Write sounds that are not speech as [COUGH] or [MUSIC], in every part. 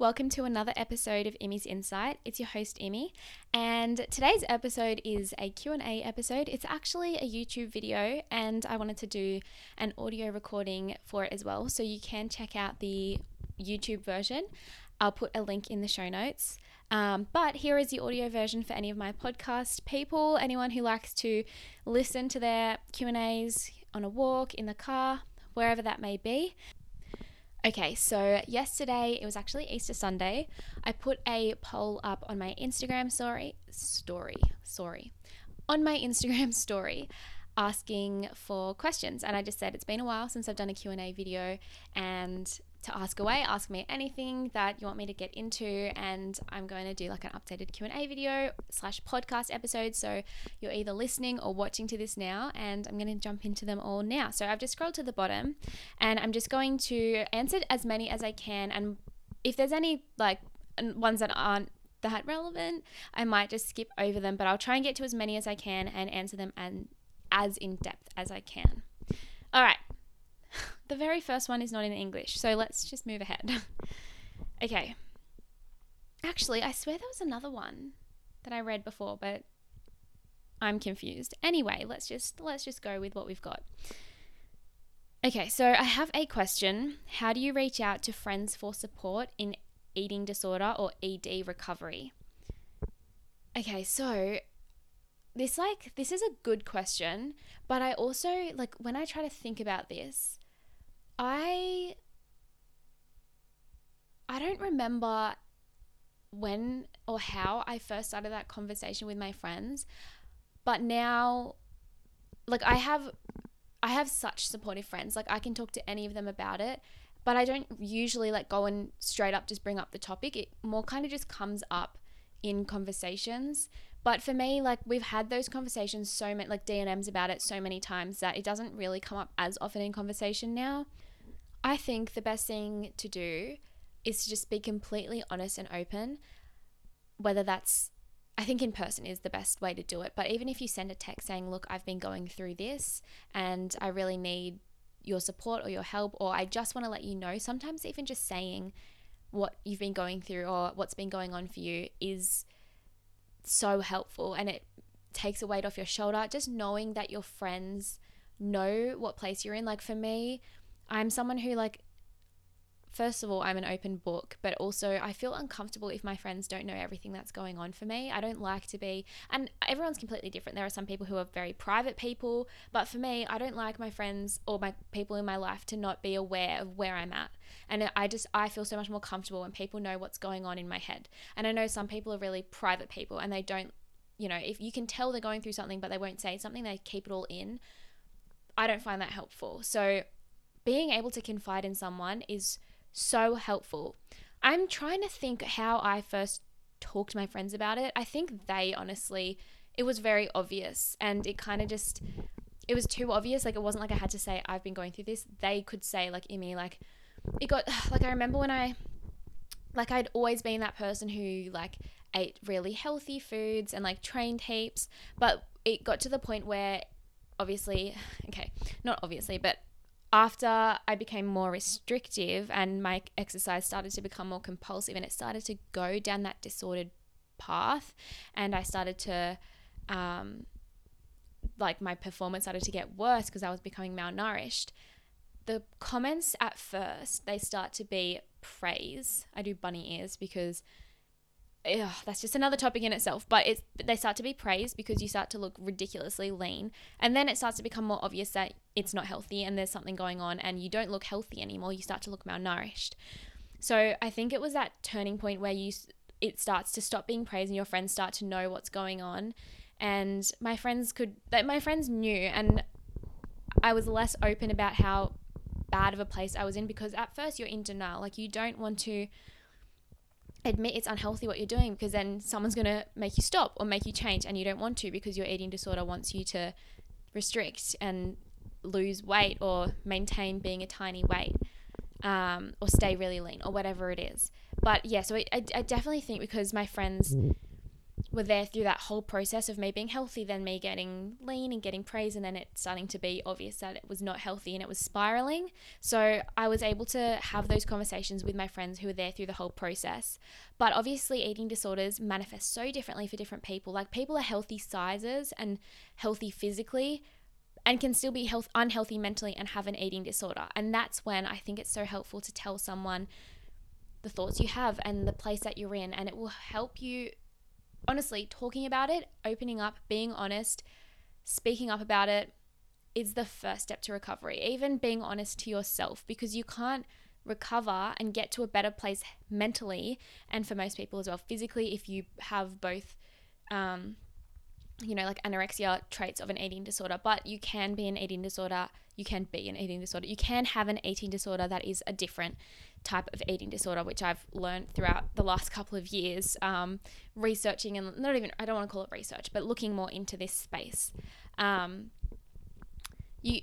Welcome to another episode of Emmy's Insight. It's your host Emmy, and today's episode is a Q&A episode. It's actually a YouTube video and I wanted to do an audio recording for it as well, so you can check out the YouTube version. I'll put a link in the show notes. Um, but here is the audio version for any of my podcast people, anyone who likes to listen to their Q&As on a walk, in the car, wherever that may be. Okay, so yesterday, it was actually Easter Sunday. I put a poll up on my Instagram story, story, sorry, on my [LAUGHS] Instagram story asking for questions and I just said it's been a while since I've done a Q&A video and to ask away. Ask me anything that you want me to get into, and I'm going to do like an updated Q and A video slash podcast episode. So you're either listening or watching to this now, and I'm going to jump into them all now. So I've just scrolled to the bottom, and I'm just going to answer as many as I can. And if there's any like ones that aren't that relevant, I might just skip over them. But I'll try and get to as many as I can and answer them and as in depth as I can. All right. The very first one is not in English, so let's just move ahead. [LAUGHS] okay. Actually, I swear there was another one that I read before, but I'm confused. Anyway, let's just let's just go with what we've got. Okay, so I have a question. How do you reach out to friends for support in eating disorder or ED recovery? Okay, so this like this is a good question, but I also like when I try to think about this, I I don't remember when or how I first started that conversation with my friends, but now like I have I have such supportive friends. Like I can talk to any of them about it, but I don't usually like go and straight up just bring up the topic. It more kind of just comes up in conversations. But for me, like we've had those conversations so many like DMs about it so many times that it doesn't really come up as often in conversation now. I think the best thing to do is to just be completely honest and open, whether that's I think in person is the best way to do it. But even if you send a text saying, Look, I've been going through this and I really need your support or your help, or I just want to let you know, sometimes even just saying what you've been going through or what's been going on for you is so helpful and it takes a weight off your shoulder. Just knowing that your friends know what place you're in. Like for me, I'm someone who like first of all, I'm an open book, but also I feel uncomfortable if my friends don't know everything that's going on for me. I don't like to be, and everyone's completely different. There are some people who are very private people, but for me, I don't like my friends or my people in my life to not be aware of where I'm at. And I just, I feel so much more comfortable when people know what's going on in my head. And I know some people are really private people and they don't, you know, if you can tell they're going through something, but they won't say something, they keep it all in. I don't find that helpful. So, being able to confide in someone is so helpful. I'm trying to think how I first talked to my friends about it. I think they honestly, it was very obvious and it kind of just, it was too obvious. Like it wasn't like I had to say, I've been going through this. They could say, like, Emmy, like, it got, [SIGHS] like, I remember when I, like, I'd always been that person who, like, ate really healthy foods and, like, trained heaps. But it got to the point where, obviously, [SIGHS] okay, not obviously, but after I became more restrictive and my exercise started to become more compulsive and it started to go down that disordered path, and I started to, um, like, my performance started to get worse because I was becoming malnourished. The comments at first, they start to be praise. I do bunny ears because ugh, that's just another topic in itself. But it's they start to be praised because you start to look ridiculously lean, and then it starts to become more obvious that it's not healthy and there's something going on, and you don't look healthy anymore. You start to look malnourished. So I think it was that turning point where you it starts to stop being praised, and your friends start to know what's going on. And my friends could, that my friends knew, and I was less open about how bad of a place I was in because at first you're in denial. Like you don't want to admit it's unhealthy what you're doing because then someone's going to make you stop or make you change and you don't want to because your eating disorder wants you to restrict and lose weight or maintain being a tiny weight um, or stay really lean or whatever it is. But yeah so I, I definitely think because my friends were there through that whole process of me being healthy, then me getting lean and getting praise, and then it starting to be obvious that it was not healthy and it was spiraling. So I was able to have those conversations with my friends who were there through the whole process. But obviously, eating disorders manifest so differently for different people. Like people are healthy sizes and healthy physically, and can still be health unhealthy mentally and have an eating disorder. And that's when I think it's so helpful to tell someone the thoughts you have and the place that you're in and it will help you honestly, talking about it, opening up, being honest, speaking up about it is the first step to recovery. Even being honest to yourself because you can't recover and get to a better place mentally and for most people as well physically if you have both um, you know like anorexia traits of an eating disorder but you can be an eating disorder you can be an eating disorder you can have an eating disorder that is a different type of eating disorder, which I've learned throughout the last couple of years, um, researching and not even, I don't want to call it research, but looking more into this space. Um, you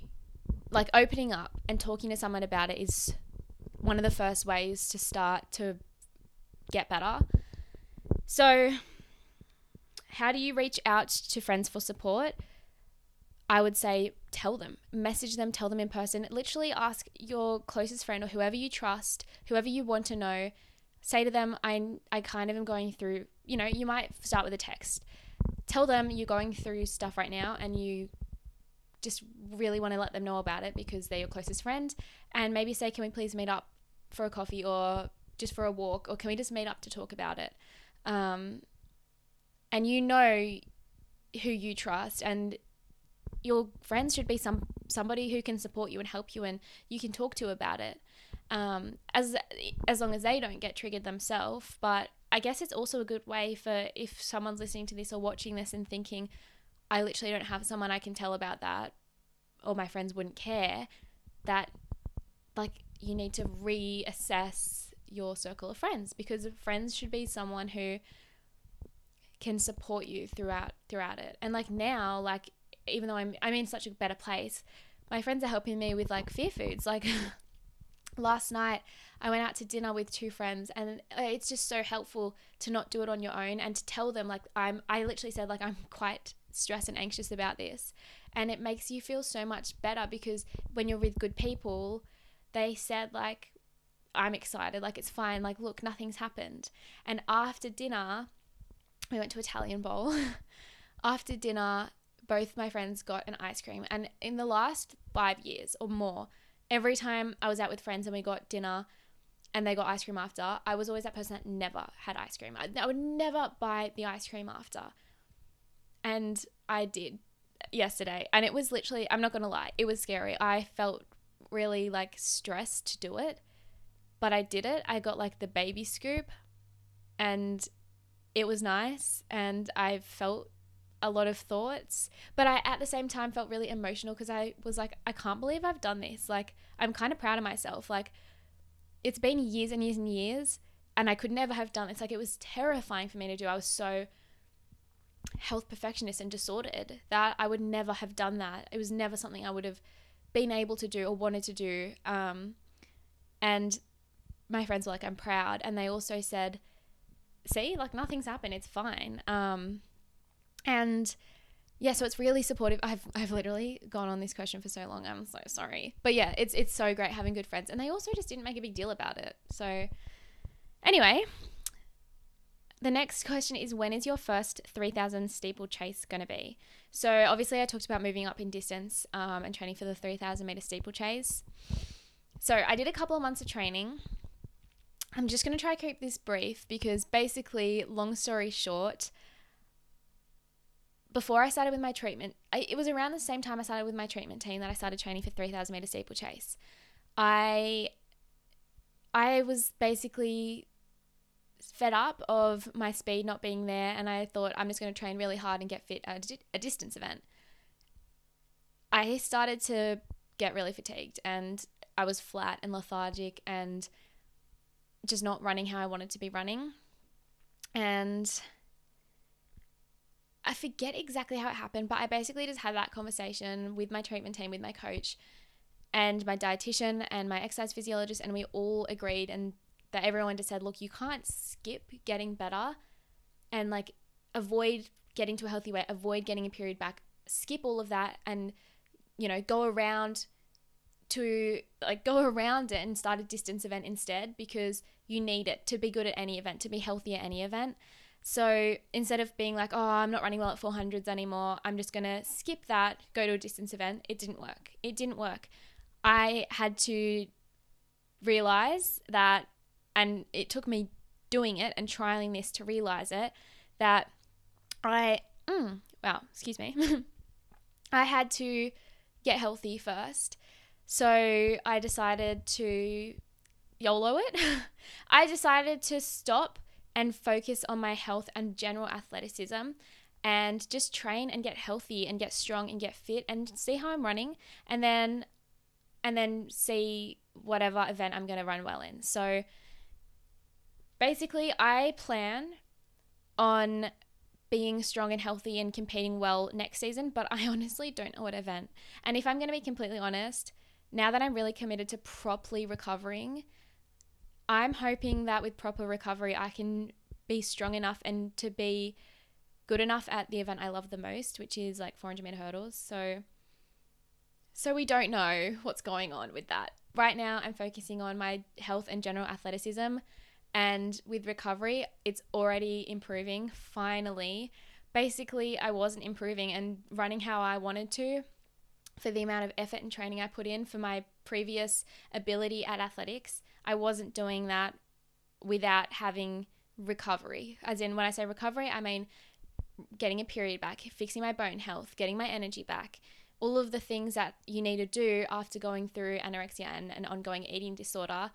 like opening up and talking to someone about it is one of the first ways to start to get better. So, how do you reach out to friends for support? I would say tell them, message them, tell them in person. Literally ask your closest friend or whoever you trust, whoever you want to know, say to them, I, I kind of am going through, you know, you might start with a text. Tell them you're going through stuff right now and you just really want to let them know about it because they're your closest friend. And maybe say, can we please meet up for a coffee or just for a walk or can we just meet up to talk about it? Um, and you know who you trust and your friends should be some somebody who can support you and help you and you can talk to about it. Um, as as long as they don't get triggered themselves. But i guess it's also a good way for if someone's listening to this or watching this and thinking i literally don't have someone i can tell about that or my friends wouldn't care that like you need to reassess your circle of friends because friends should be someone who can support you throughout throughout it. And like now like even though I'm I'm in such a better place, my friends are helping me with like fear foods. Like [LAUGHS] last night, I went out to dinner with two friends, and uh, it's just so helpful to not do it on your own and to tell them like I'm. I literally said like I'm quite stressed and anxious about this, and it makes you feel so much better because when you're with good people, they said like I'm excited, like it's fine, like look, nothing's happened. And after dinner, we went to Italian bowl. [LAUGHS] after dinner, both my friends got an ice cream. And in the last five years or more, every time I was out with friends and we got dinner and they got ice cream after, I was always that person that never had ice cream. I, I would never buy the ice cream after. And I did yesterday. And it was literally, I'm not going to lie, it was scary. I felt really like stressed to do it, but I did it. I got like the baby scoop and it was nice. And I felt a lot of thoughts, but I at the same time felt really emotional because I was like, I can't believe I've done this. Like, I'm kind of proud of myself. Like, it's been years and years and years, and I could never have done this. Like, it was terrifying for me to do. I was so health perfectionist and disordered that I would never have done that. It was never something I would have been able to do or wanted to do. Um, and my friends were like, I'm proud. And they also said, see, like, nothing's happened. It's fine. Um, and yeah, so it's really supportive. I've I've literally gone on this question for so long. I'm so sorry. But yeah, it's it's so great having good friends. And they also just didn't make a big deal about it. So anyway, the next question is when is your first 3000 steeplechase going to be? So obviously I talked about moving up in distance um, and training for the 3000 meter steeplechase. So I did a couple of months of training. I'm just going to try to keep this brief because basically, long story short, before I started with my treatment, I, it was around the same time I started with my treatment team that I started training for 3000 meter steeplechase. I I was basically fed up of my speed not being there and I thought I'm just going to train really hard and get fit at a distance event. I started to get really fatigued and I was flat and lethargic and just not running how I wanted to be running. And I forget exactly how it happened, but I basically just had that conversation with my treatment team, with my coach, and my dietitian and my exercise physiologist, and we all agreed and that everyone just said, look, you can't skip getting better and like avoid getting to a healthy weight, avoid getting a period back, skip all of that and, you know, go around to like go around it and start a distance event instead because you need it to be good at any event, to be healthy at any event. So instead of being like, oh, I'm not running well at 400s anymore, I'm just going to skip that, go to a distance event, it didn't work. It didn't work. I had to realize that, and it took me doing it and trialing this to realize it, that I, mm, wow, excuse me, [LAUGHS] I had to get healthy first. So I decided to YOLO it. [LAUGHS] I decided to stop and focus on my health and general athleticism and just train and get healthy and get strong and get fit and see how I'm running and then and then see whatever event I'm going to run well in. So basically I plan on being strong and healthy and competing well next season, but I [LAUGHS] honestly don't know what event. And if I'm going to be completely honest, now that I'm really committed to properly recovering, I'm hoping that with proper recovery, I can be strong enough and to be good enough at the event I love the most, which is like 400 meter hurdles. So, so we don't know what's going on with that. Right now, I'm focusing on my health and general athleticism. And with recovery, it's already improving finally. Basically, I wasn't improving and running how I wanted to for the amount of effort and training I put in for my previous ability at athletics. I wasn't doing that without having recovery. As in, when I say recovery, I mean getting a period back, fixing my bone health, getting my energy back, all of the things that you need to do after going through anorexia and an ongoing eating disorder.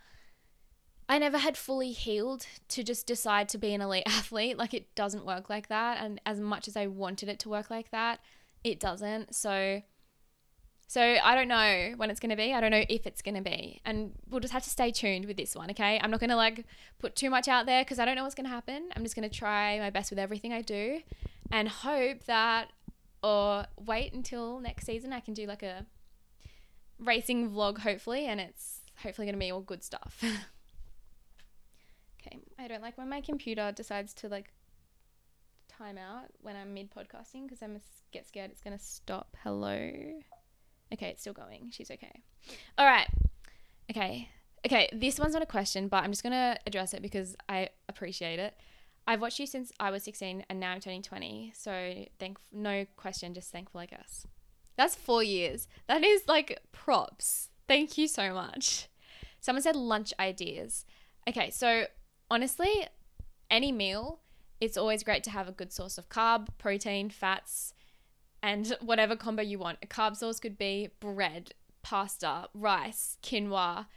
I never had fully healed to just decide to be an elite [LAUGHS] athlete. Like, it doesn't work like that. And as much as I wanted it to work like that, it doesn't. So, so I don't know when it's going to be. I don't know if it's going to be. And we'll just have to stay tuned with this one, okay? I'm not going to like put too much out there because I don't know what's going to happen. I'm just going to try my best with everything I do and hope that or wait until next season I can do like a racing vlog hopefully and it's hopefully going to be all good stuff. [LAUGHS] okay, I don't like when my computer decides to like time out when I'm mid podcasting because I get scared it's going to stop. Hello. Okay, it's still going. She's okay. All right. Okay. Okay, this one's not a question, but I'm just going to address it because I appreciate it. I've watched you since I was 16 and now I'm turning 20. So, thank no question, just thankful, I guess. That's 4 years. That is like props. Thank you so much. Someone said lunch ideas. Okay, so honestly, any meal, it's always great to have a good source of carb, protein, fats, and whatever combo you want. A carb source could be bread, pasta, rice, quinoa,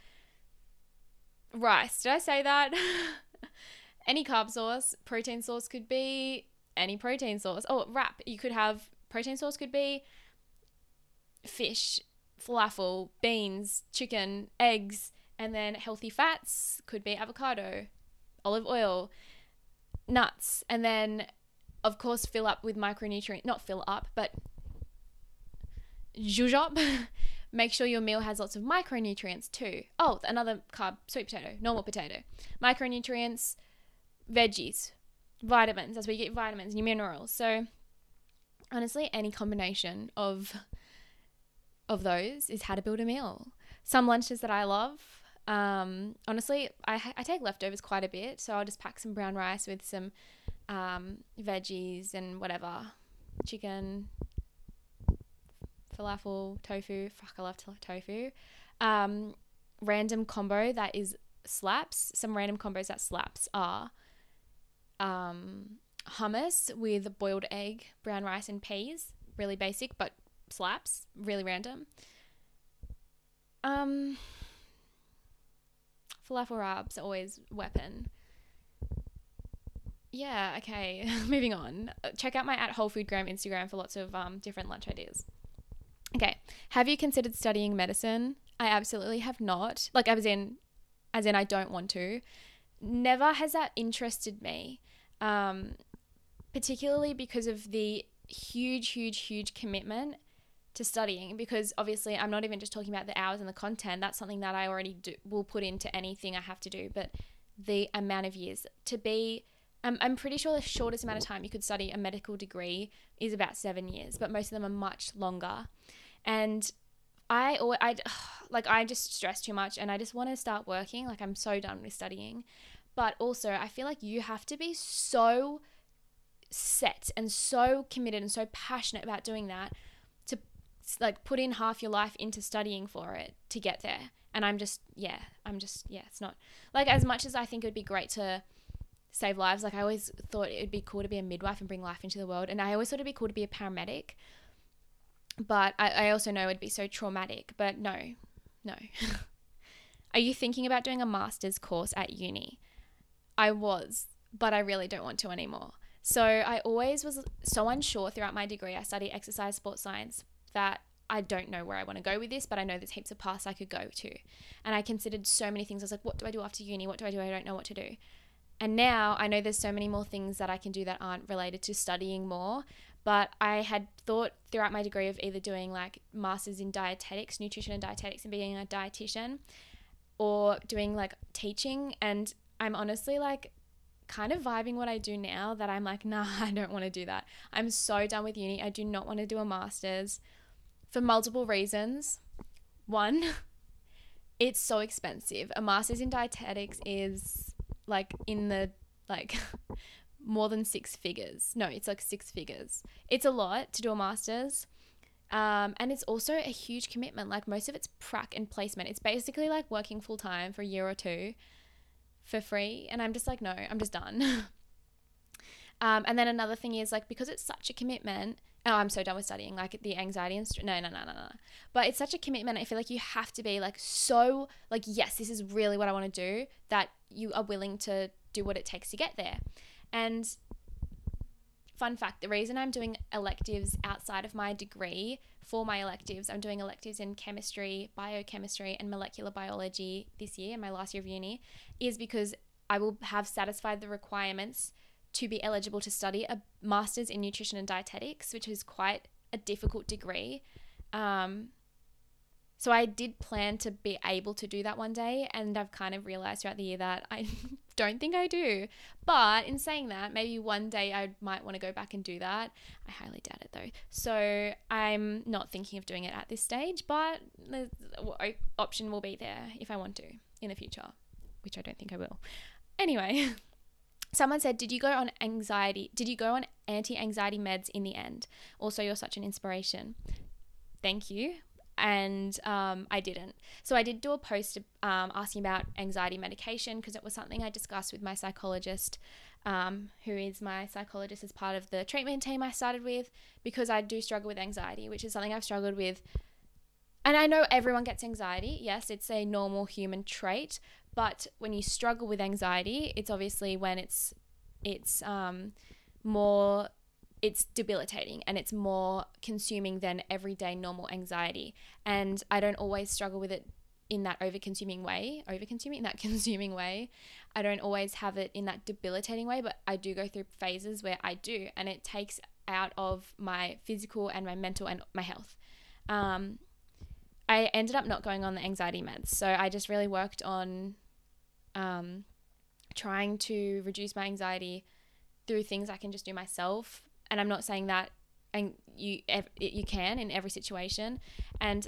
rice. Did I say that? [LAUGHS] any carb source. Protein source could be any protein source. Oh, wrap. You could have protein source could be fish, falafel, beans, chicken, eggs, and then healthy fats could be avocado, olive oil, nuts, and then of course, fill up with micronutrient, not fill up, but zhuzh up. [LAUGHS] Make sure your meal has lots of micronutrients too. Oh, another carb, sweet potato, normal potato. Micronutrients, veggies, vitamins, as we get vitamins and minerals. So honestly, any combination of of those is how to build a meal. Some lunches that I love, um, honestly, I, I take leftovers quite a bit, so I'll just pack some brown rice with some um, veggies and whatever, chicken, falafel, tofu. Fuck, I love tofu. Um, random combo that is slaps. Some random combos that slaps are um, hummus with boiled egg, brown rice, and peas. Really basic, but slaps. Really random. Um, falafel wraps always weapon yeah, okay. [LAUGHS] Moving on. Uh, check out my at Whole Food Gram Instagram for lots of um, different lunch ideas. Okay. Have you considered studying medicine? I absolutely have not. Like, as in, as in, I don't want to. Never has that interested me, um, particularly because of the huge, huge, huge commitment to studying. Because obviously, I'm not even just talking about the hours and the content. That's something that I already do, will put into anything I have to do. But the amount of years to be I'm, I'm pretty sure the shortest amount of time you could study a medical degree is about seven years, but most of them are much longer. And I, always, I, [SIGHS] like, I just stress too much and I just want to start working. Like, I'm so done with studying. But also, I feel like you have to be so set and so committed and so passionate about doing that to like put in half your life into studying for it to get there. And I'm just, yeah, I'm just, yeah, it's not like as much as I think it would be great to save lives. Like I always thought it would be cool to be a midwife and bring life into the world. And I always thought it'd be cool to be a paramedic. But I, I also know it'd be so traumatic. But no, no. [LAUGHS] Are you thinking about doing a master's course at uni? I was, but I really don't want to anymore. So I always was so unsure throughout my degree. I study exercise sports science that I don't know where I want to go with this, but I know there's heaps of paths I could go to. And I considered so many things. I was like, what do I do after uni? What do I do? I don't know what to do. And now I know there's so many more things that I can do that aren't related to studying more. But I had thought throughout my degree of either doing like masters in dietetics, nutrition and dietetics, and being a dietitian, or doing like teaching. And I'm honestly like kind of vibing what I do now that I'm like, [LAUGHS] nah, I don't want to do that. I'm so done with uni. I do not want to do a master's for multiple reasons. One, [LAUGHS] it's so expensive. A master's in dietetics is like in the like [LAUGHS] more than six figures. No, it's like six figures. It's a lot to do a master's. Um, and it's also a huge commitment. Like most of it's prac and placement. It's basically like working full time for a year or two for free. And I'm just like, no, I'm just done. [LAUGHS] um, and then another thing is like, because it's such a commitment, oh, I'm so done with studying, like the anxiety and st- no, no, no, no, no. But it's such a commitment. I feel like you have to be like so like, yes, this is really what I want to do that you are willing to do what it takes to get there. And fun fact the reason I'm doing electives outside of my degree for my electives, I'm doing electives in chemistry, biochemistry, and molecular biology this year, in my last year of uni, is because I will have satisfied the requirements to be eligible to study a master's in nutrition and dietetics, which is quite a difficult degree. Um, so I did plan to be able to do that one day, and I've kind of realized throughout the year that I [LAUGHS] don't think I do. But in saying that, maybe one day I might want to go back and do that. I highly doubt it though. So I'm not thinking of doing it at this stage, but the option will be there if I want to in the future, which I don't think I will. Anyway, [LAUGHS] someone said, Did you go on anxiety? Did you go on anti anxiety meds in the end? Also, you're such an inspiration. Thank you and um, I didn't. So I did do a post um, asking about anxiety medication because it was something I discussed with my psychologist, um, who is my psychologist as part of the treatment team I started with, because I do struggle with anxiety, which is something I've struggled with. And I know everyone gets anxiety. Yes, it's a normal human trait, but when you struggle with anxiety, it's obviously when it's it's um, more it's debilitating and it's more consuming than everyday normal anxiety. And I don't always struggle with it in that over consuming way, over consuming, in that [LAUGHS] consuming way. I don't always have it in that debilitating way, but I do go through phases where I do, and it takes out of my physical and my mental and my health. Um, I ended up not going on the anxiety meds. So I just really worked on um, trying to reduce my anxiety through things I can just do myself. And I'm not saying that and you you can in every situation. And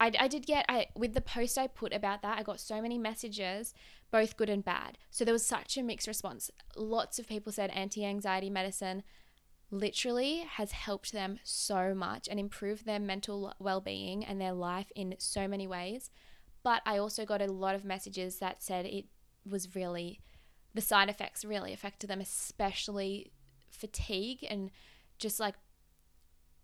I, I did get I with the post I put about that I got so many messages both good and bad. So there was such a mixed response. Lots of people said anti-anxiety medicine literally has helped them so much and improved their mental well-being and their life in so many ways but I also got a lot of messages that said it was really the side effects really affected them especially fatigue and just like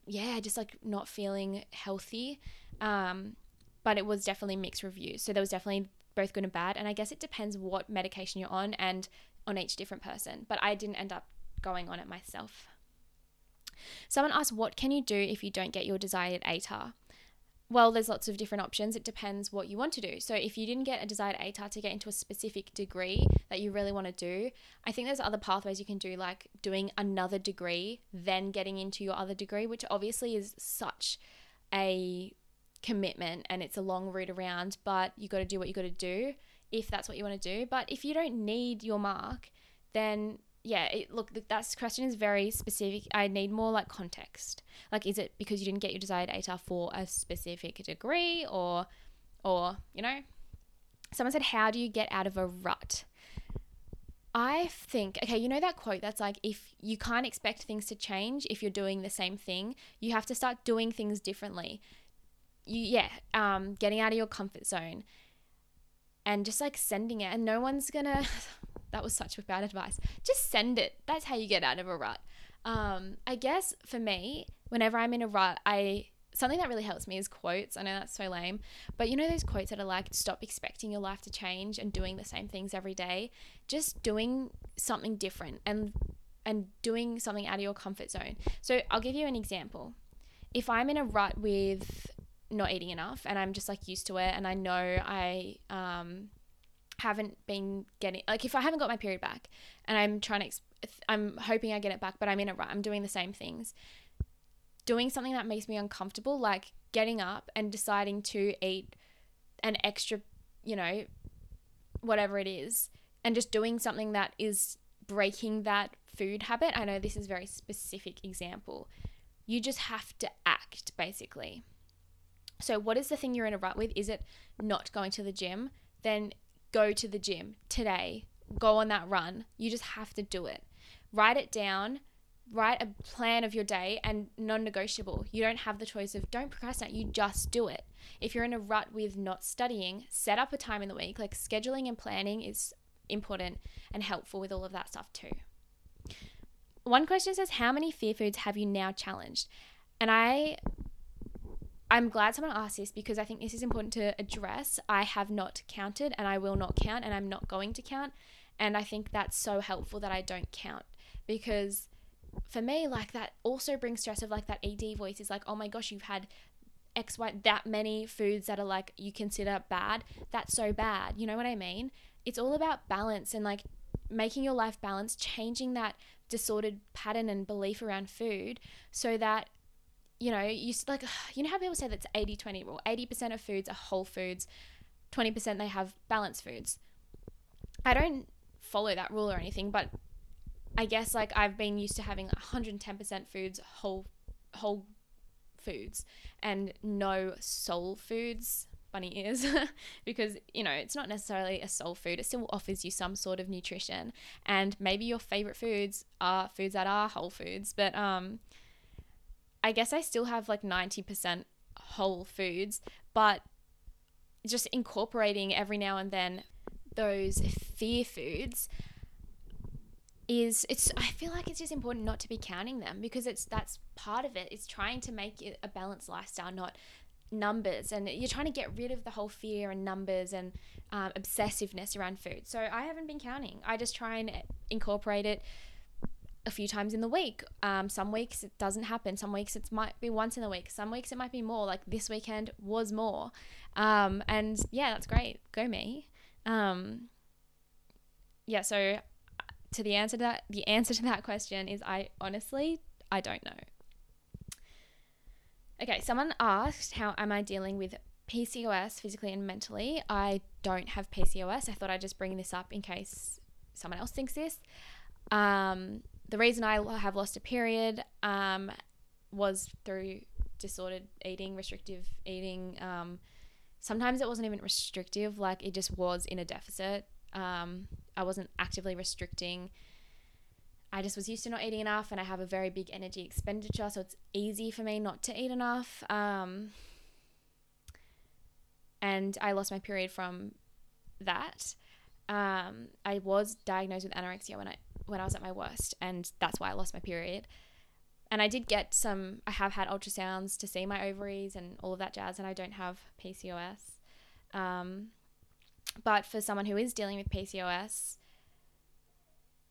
yeah, just like not feeling healthy. Um, but it was definitely mixed reviews. So there was definitely both good and bad. And I guess it depends what medication you're on and on each different person. But I didn't end up going on it myself. Someone asked, What can you do if you don't get your desired ATAR? well, there's lots of different options. It depends what you want to do. So if you didn't get a desired ATAR to get into a specific degree that you really want to do, I think there's other pathways you can do, like doing another degree, then getting into your other degree, which obviously is such a commitment and it's a long route around, but you got to do what you got to do if that's what you want to do. But if you don't need your mark, then yeah, it, look, that question is very specific. I need more like context. Like, is it because you didn't get your desired ATAR for a specific degree, or, or you know, someone said, "How do you get out of a rut?" I think, okay, you know that quote that's like, if you can't expect things to change if you're doing the same thing, you have to start doing things differently. You, yeah, um, getting out of your comfort zone and just like sending it, and no one's gonna. [LAUGHS] that was such bad advice. Just send it. That's how you get out of a rut. Um, I guess for me, whenever I'm in a rut, I something that really helps me is quotes. I know that's so lame, but you know those quotes that are like, stop expecting your life to change and doing the same things every day. Just doing something different and and doing something out of your comfort zone. So I'll give you an example. If I'm in a rut with not eating enough and I'm just like used to it and I know I um haven't been getting like if I haven't got my period back and I'm trying to I'm hoping I get it back but I'm in a rut I'm doing the same things. Doing something that makes me uncomfortable like getting up and deciding to eat an extra you know whatever it is and just doing something that is breaking that food habit. I know this is a very specific example. You just have to act basically. So what is the thing you're in a rut with? Is it not going to the gym? Then go to the gym today, go on that run. You just have to do it. Write it down, write a plan of your day and non negotiable. You don't have the choice of don't procrastinate, you just do it. If you're in a rut with not studying, set up a time in the week. Like scheduling and planning is important and helpful with all of that stuff too. One question says, How many fear foods have you now challenged? And I I'm glad someone asked this because I think this is important to address. I have not counted and I will not count and I'm not going to count. And I think that's so helpful that I don't count because for me, like that also brings stress of like that ED voice is like, oh my gosh, you've had X, Y, that many foods that are like you consider bad. That's so bad. You know what I mean? It's all about balance and like making your life balance, changing that disordered pattern and belief around food so that you know, you like [SIGHS] you know how people say that's 80-20 rule. 80% of foods are whole foods, 20% they have balanced foods. I don't follow that rule or anything, but I guess like I've been used to having 110% foods whole whole foods and no soul foods funny ears [LAUGHS] because you know it's not necessarily a soul food it still offers you some sort of nutrition and maybe your favorite foods are foods that are whole foods but um I guess I still have like 90% whole foods, but just incorporating every now and then those fear foods is it's I feel like it's just important not to be counting them because it's that's part of it. It's trying to make it a balanced lifestyle, not numbers. And you're trying to get rid of the whole fear and numbers and um, obsessiveness around food. So i haven't been counting. I just try and incorporate it a few times in the week. Um, some weeks it doesn't happen. Some weeks it might be once in a week. Some weeks it might be more. Like this weekend was more. Um, and yeah, that's great. Go me. Um, yeah. So to the answer to that, the answer to that question is I honestly I don't know. Okay, someone asked how am I dealing with PCOS physically and mentally. I don't have PCOS. I thought I'd just bring this up in case someone else thinks this. Um, the reason I have lost a period um, was through disordered eating, restrictive eating. Um, sometimes it wasn't even restrictive, like it just was in a deficit. Um, I wasn't actively restricting. I just was used to not eating enough, and I have a very big energy expenditure, so it's easy for me not to eat enough. Um, and I lost my period from that. Um, I was diagnosed with anorexia when I when I was at my worst, and that's why I lost my period. And I did get some, I have had ultrasounds to see my ovaries and all of that jazz, and I don't have PCOS. Um, but for someone who is dealing with PCOS,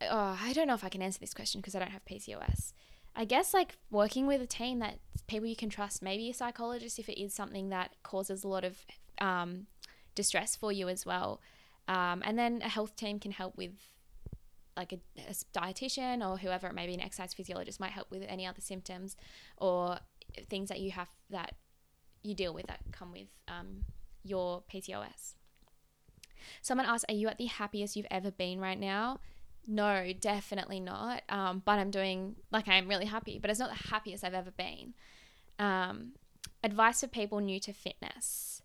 oh, I don't know if I can answer this question because I don't have PCOS. I guess like working with a team that people you can trust, maybe a psychologist if it is something that causes a lot of um, distress for you as well. Um, and then a health team can help with like a, a dietitian or whoever it may be, an exercise physiologist might help with any other symptoms or things that you have that you deal with that come with um, your PCOS. Someone asked, Are you at the happiest you've ever been right now? No, definitely not. Um, but I'm doing like I'm really happy, but it's not the happiest I've ever been. Um, advice for people new to fitness.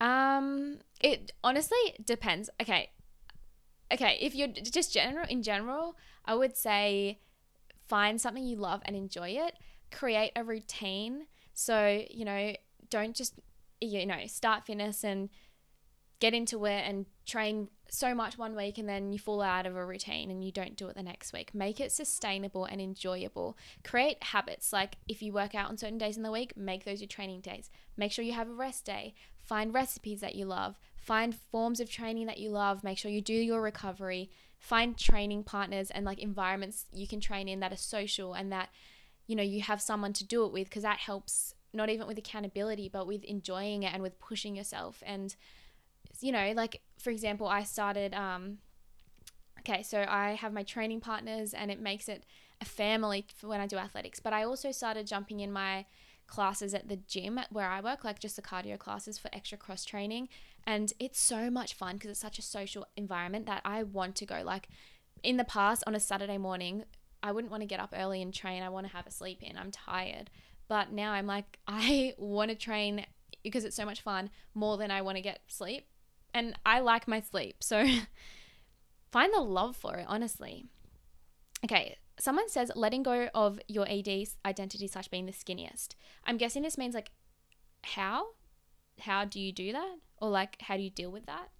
Um, it honestly depends. Okay, okay. If you're just general in general, I would say find something you love and enjoy it. Create a routine. So you know, don't just you know start fitness and get into it and train so much one week and then you fall out of a routine and you don't do it the next week. Make it sustainable and enjoyable. Create habits like if you work out on certain days in the week, make those your training days. Make sure you have a rest day. Find recipes that you love. Find forms of training that you love. Make sure you do your recovery. Find training partners and like environments you can train in that are social and that you know you have someone to do it with because that helps not even with accountability but with enjoying it and with pushing yourself and you know, like for example, I started um okay, so I have my training partners and it makes it a family for when I do athletics, but I also started jumping in my classes at the gym where I work, like just the cardio classes for extra cross training. And it's so much fun because it's such a social environment that I want to go. Like in the past, on a Saturday morning, I wouldn't want to get up early and train. I want to have a sleep in. I'm tired. But now I'm like, [LAUGHS] I want to train because it's so much fun more than I want to get sleep and I like my sleep. So [LAUGHS] find the love for it, honestly. Okay, someone says letting go of your ED identity slash being the skinniest. I'm guessing this means like how? How do you do that? Or like how do you deal with that?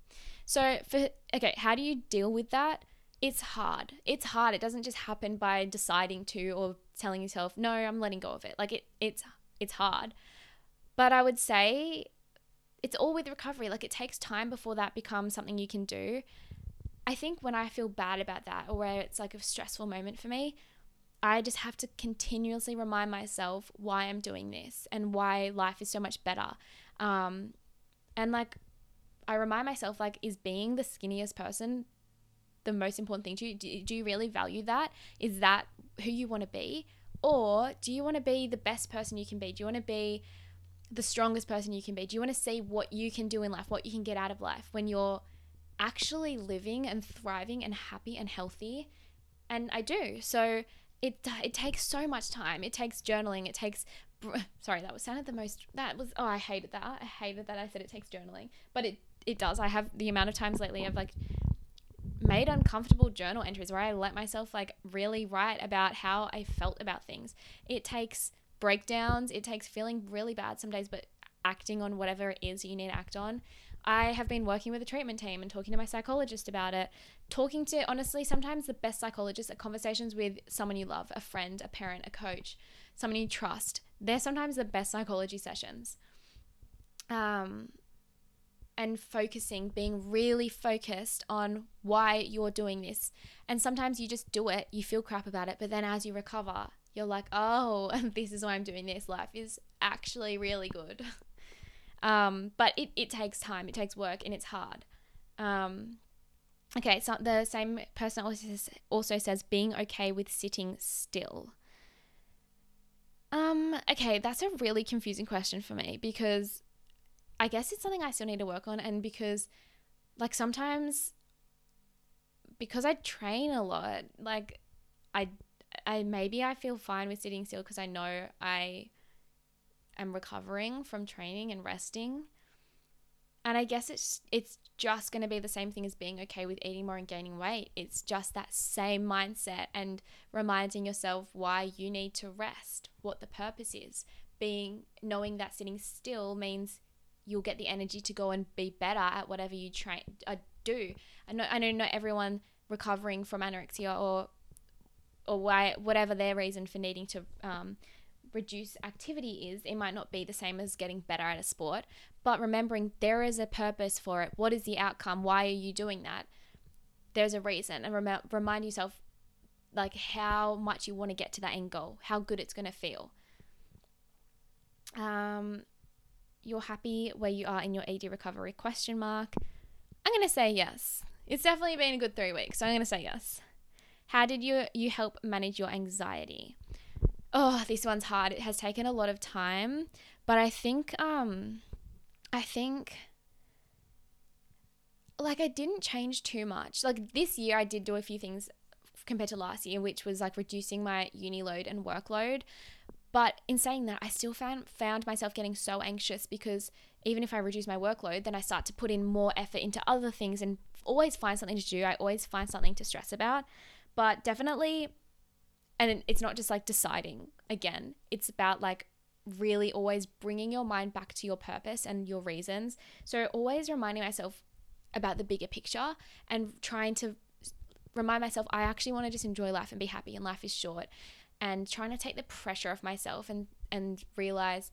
So for okay, how do you deal with that? It's hard. It's hard. It doesn't just happen by deciding to or telling yourself, "No, I'm letting go of it." Like it it's it's hard. But I would say it's all with recovery. Like it takes time before that becomes something you can do. I think when I feel bad about that or where it's like a stressful moment for me, I just have to continuously remind myself why I'm doing this and why life is so much better. Um, and like, I remind myself, like, is being the skinniest person the most important thing to you? Do, do you really value that? Is that who you want to be? Or do you want to be the best person you can be? Do you want to be the strongest person you can be? Do you want to see what you can do in life, what you can get out of life when you're actually living and thriving and happy and healthy? And I do. So it it takes so much time. It takes journaling. It takes [LAUGHS] sorry, that was sounded the most that was oh, I hated that. I hated that I said it takes journaling. But it it does. I have the amount of times lately I've like made uncomfortable journal entries where I let myself like really write about how I felt about things. It takes breakdowns. It takes feeling really bad some days, but acting on whatever it is you need to act on. I have been working with a treatment team and talking to my psychologist about it. Talking to, honestly, sometimes the best psychologists are conversations with someone you love, a friend, a parent, a coach, someone you trust. They're sometimes the best psychology sessions. Um, and focusing, being really focused on why you're doing this. And sometimes you just do it, you feel crap about it, but then as you recover, you're like, oh, [LAUGHS] this is why I'm doing this. Life is actually really good. [LAUGHS] um, but it, it takes time, it takes work, and it's hard. Um, okay, so the same person also says, also says being okay with sitting still. Um, okay, that's a really confusing question for me because I guess it's something I still need to work on, and because, like, sometimes because I train a lot, like, I I maybe I feel fine with sitting still because I know I am recovering from training and resting. And I guess it's it's just going to be the same thing as being okay with eating more and gaining weight. It's just that same mindset and reminding yourself why you need to rest, what the purpose is. Being knowing that sitting still means you'll get the energy to go and be better at whatever you train uh, do. I know I know not everyone recovering from anorexia or or why whatever their reason for needing to um, reduce activity is, it might not be the same as getting better at a sport. But remembering there is a purpose for it. What is the outcome? Why are you doing that? There's a reason, and rem- remind yourself like how much you want to get to that end goal, how good it's going to feel. Um, you're happy where you are in your ED recovery? Question mark. I'm going to say yes. It's definitely been a good three weeks, so I'm going to say yes. How did you you help manage your anxiety? Oh, this one's hard. It has taken a lot of time, but I think um I think like I didn't change too much. Like this year I did do a few things compared to last year, which was like reducing my uni load and workload. But in saying that, I still found found myself getting so anxious because even if I reduce my workload, then I start to put in more effort into other things and always find something to do. I always find something to stress about. But definitely and it's not just like deciding again. It's about like really always bringing your mind back to your purpose and your reasons. So always reminding myself about the bigger picture and trying to remind myself I actually want to just enjoy life and be happy and life is short and trying to take the pressure off myself and and realize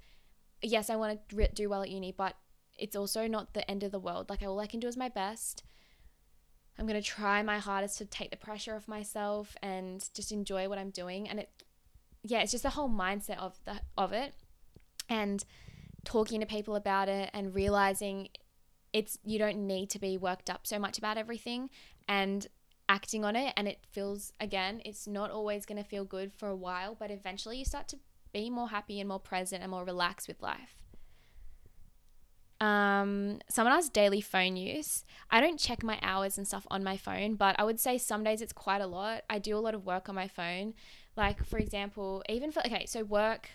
yes I want to do well at uni but it's also not the end of the world like all I can do is my best I'm going to try my hardest to take the pressure off myself and just enjoy what I'm doing. And it yeah it's just the whole mindset of the of it and talking to people about it and realizing it's you don't need to be worked up so much about everything and acting on it. And it feels again it's not always going to feel good for a while but eventually you start to be more happy and more present and more relaxed with life um, someone asked daily phone use. I don't check my hours and stuff on my phone, but I would say some days it's quite a lot. I do a lot of work on my phone. Like, for example, even for, okay, so work,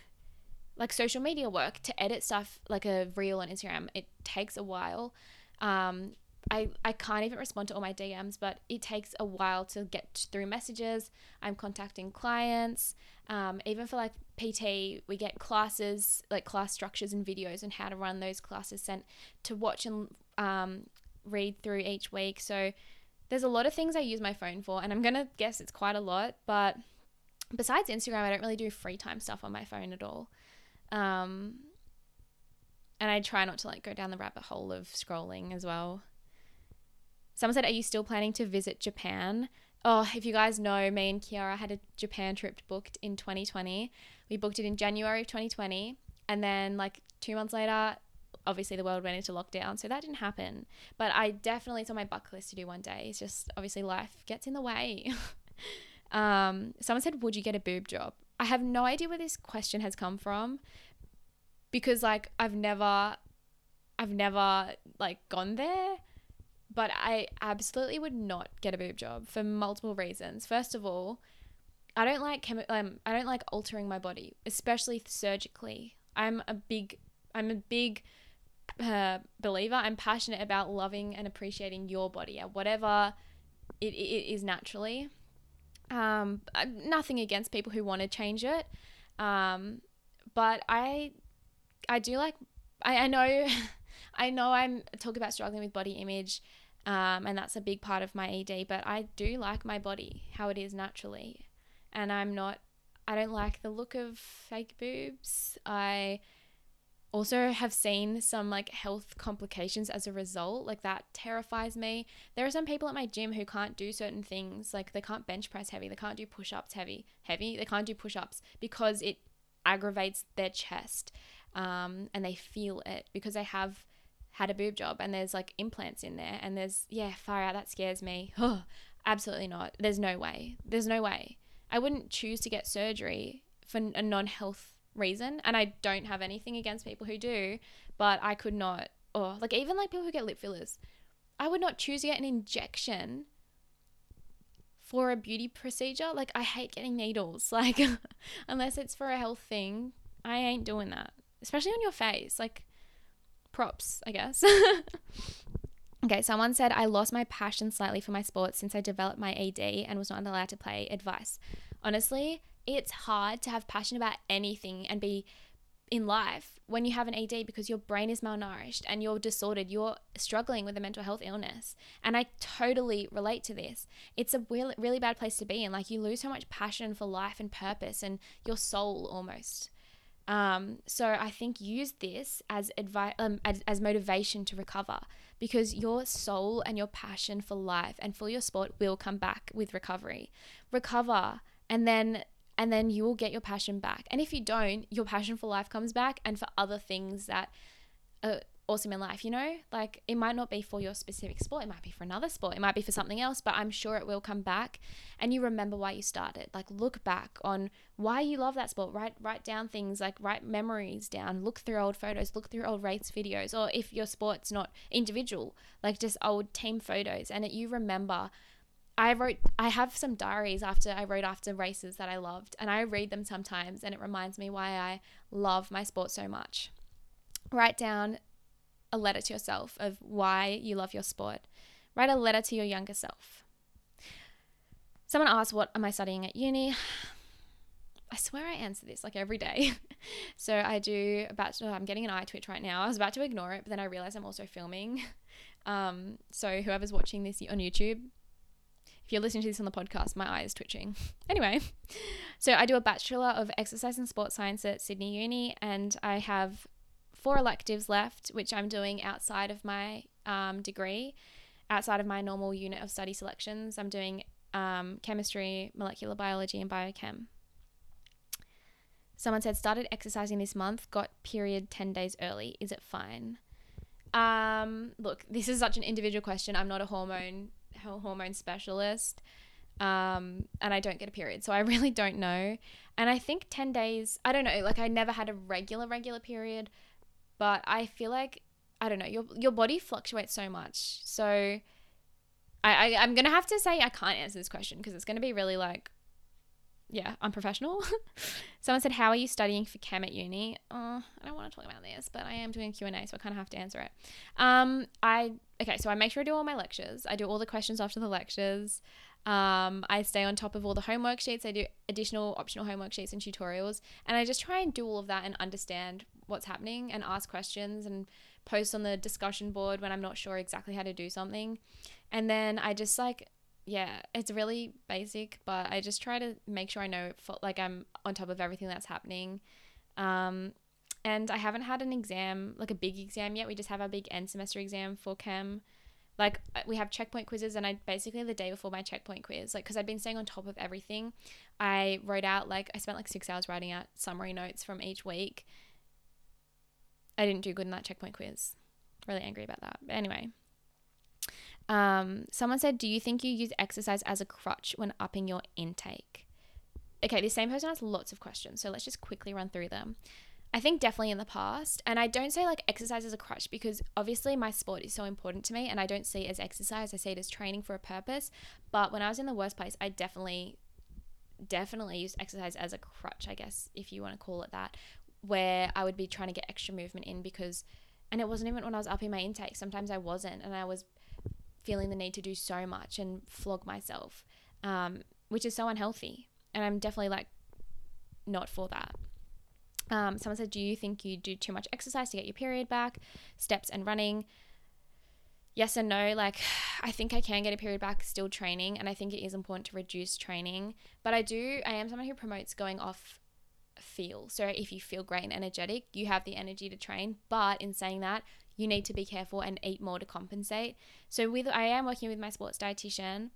like social media work to edit stuff like a reel on Instagram, it takes a while. Um, I, I can't even respond to all my DMs, but it takes a while to get through messages. I'm contacting clients. Um, even for like PT, we get classes, like class structures and videos and how to run those classes sent to watch and um, read through each week. So there's a lot of things I use my phone for, and I'm going to guess it's quite a lot, but besides Instagram, I don't really do free time stuff on my phone at all. Um, and I try not to like go down the rabbit hole of scrolling as well. Someone said, Are you still planning to visit Japan? Oh, if you guys know, me and Kiara had a Japan trip booked in 2020. We booked it in January of 2020. And then, like, two months later, obviously the world went into lockdown. So that didn't happen. But I definitely, it's on my bucket list to do one day. It's just obviously life gets in the way. [LAUGHS] Um, someone said, Would you get a boob job? I have no idea where this question has come from because, like, I've never, I've never, like, gone there. But I absolutely would not get a boob job for multiple reasons. First of all, I don't like chemi- um, I don't like altering my body, especially surgically. I'm a big I'm a big uh, believer. I'm passionate about loving and appreciating your body, at whatever it, it is naturally. Um, uh, nothing against people who want to change it. Um, but I, I do like, I, I know, [LAUGHS] I know I'm talk about struggling with body image, um, and that's a big part of my ED, but I do like my body, how it is naturally. And I'm not, I don't like the look of fake boobs. I, also have seen some like health complications as a result like that terrifies me. There are some people at my gym who can't do certain things like they can't bench press heavy they can't do push-ups heavy heavy they can't do push-ups because it aggravates their chest um, and they feel it because they have had a boob job and there's like implants in there and there's yeah fire out that scares me. Oh, [SIGHS] absolutely not. There's no way. There's no way i wouldn't choose to get surgery for a non-health reason. And I don't have anything against people who do, but I could not, or like even like people who get lip fillers, I would not choose to get an injection for a beauty procedure. Like I hate getting needles. [LAUGHS] Like unless it's for a health thing, I ain't doing that. Especially on your face. Like props, I guess. [LAUGHS] okay, someone said I lost my passion slightly for my sports since I developed my ED and was not allowed to play. Advice. Honestly, it's hard to have passion about anything and be in life when you have an ED because your brain is malnourished and you're disordered, you're struggling with a mental health illness. And I totally relate to this. It's a really, really bad place to be in. Like you lose so much passion for life and purpose and your soul almost. Um, so I think use this as advice, um, as, as motivation to recover because your soul and your passion for life and for your sport will come back with recovery. Recover and then and then you will get your passion back. And if you don't, your passion for life comes back and for other things that are awesome in life, you know? Like it might not be for your specific sport, it might be for another sport, it might be for something else, but I'm sure it will come back and you remember why you started. Like look back on why you love that sport. Write write down things like write memories down, look through old photos, look through old race videos, or if your sport's not individual, like just old team photos and it, you remember I wrote I have some diaries after I wrote after races that I loved and I read them sometimes and it reminds me why I love my sport so much. Write down a letter to yourself of why you love your sport. Write a letter to your younger self. Someone asked what am I studying at uni? [SIGHS] I swear I answer this like every day. [LAUGHS] so I do a bachelor. I'm getting an eye twitch right now. I was about to ignore it, but then I realized I'm also filming. [LAUGHS] Um, so whoever's watching this on YouTube, if you're listening to this on the podcast, my eye is twitching. [LAUGHS] Anyway, so I do a Bachelor of Exercise and Sports Science at Sydney Uni, and I have four electives left, which I'm doing outside of my um, degree, outside of my normal unit of study selections. I'm doing um, chemistry, molecular biology, and biochem. Someone said, started exercising this month, got period 10 days early. Is it fine? Um, look, this is such an individual question. I'm not a hormone hormone specialist. Um, and I don't get a period. So I [LAUGHS] really don't know. And I think 10 days, I don't know, like I never had a regular, regular period, but I feel like, I don't know, your, your body fluctuates so much. So I, I, I'm to have to say I can't answer this question because it's to be really like yeah, unprofessional. [LAUGHS] Someone said, "How are you studying for chem at uni?" Oh, I don't want to talk about this, but I am doing Q and A, so I kind of have to answer it. Um, I okay, so I make sure I do all my lectures. I do all the questions after the lectures. Um, I stay on top of all the homework sheets. I do additional optional homework sheets and tutorials, and I just try and do all of that and understand what's happening and ask questions and post on the discussion board when I'm not sure exactly how to do something. And then I just like yeah, it's really basic, but I just try to make sure I know, like, I'm on top of everything that's happening. Um, and I haven't had an exam, like a big exam yet. We just have our big end semester exam for chem. Like, uh, we have checkpoint quizzes, and I basically the day before my checkpoint quiz, like, because I'd been staying on top of everything, I wrote out, like, I spent like six hours writing out summary notes from each week. I didn't do good in that checkpoint quiz. Really angry about that. But anyway, um, someone said, Do you think you use exercise as a crutch when upping your intake? Okay, this same person has lots of questions, so let's just quickly run through them. I think definitely in the past, and I don't say like exercise as a crutch because obviously my sport is so important to me, and I don't see it as exercise, I see it as training for a purpose. But when I was in the worst place, I definitely, definitely used exercise as a crutch, I guess, if you want to call it that, where I would be trying to get extra movement in because, and it wasn't even when I was upping my intake, sometimes I wasn't, and I was feeling the need to do so much and flog myself, um, which is so unhealthy. And I'm definitely like not for that. Um, someone said, Do you think you do too much exercise to get your period back? Steps and running. Yes and no. Like, [SIGHS] I think I can get a period back still training, and I think it is important to reduce training. But I do, I am someone who promotes going off feel. So if you feel great and energetic, you have the energy to train. But in saying that, you need to be careful and eat more to compensate. So with I am working with my sports dietitian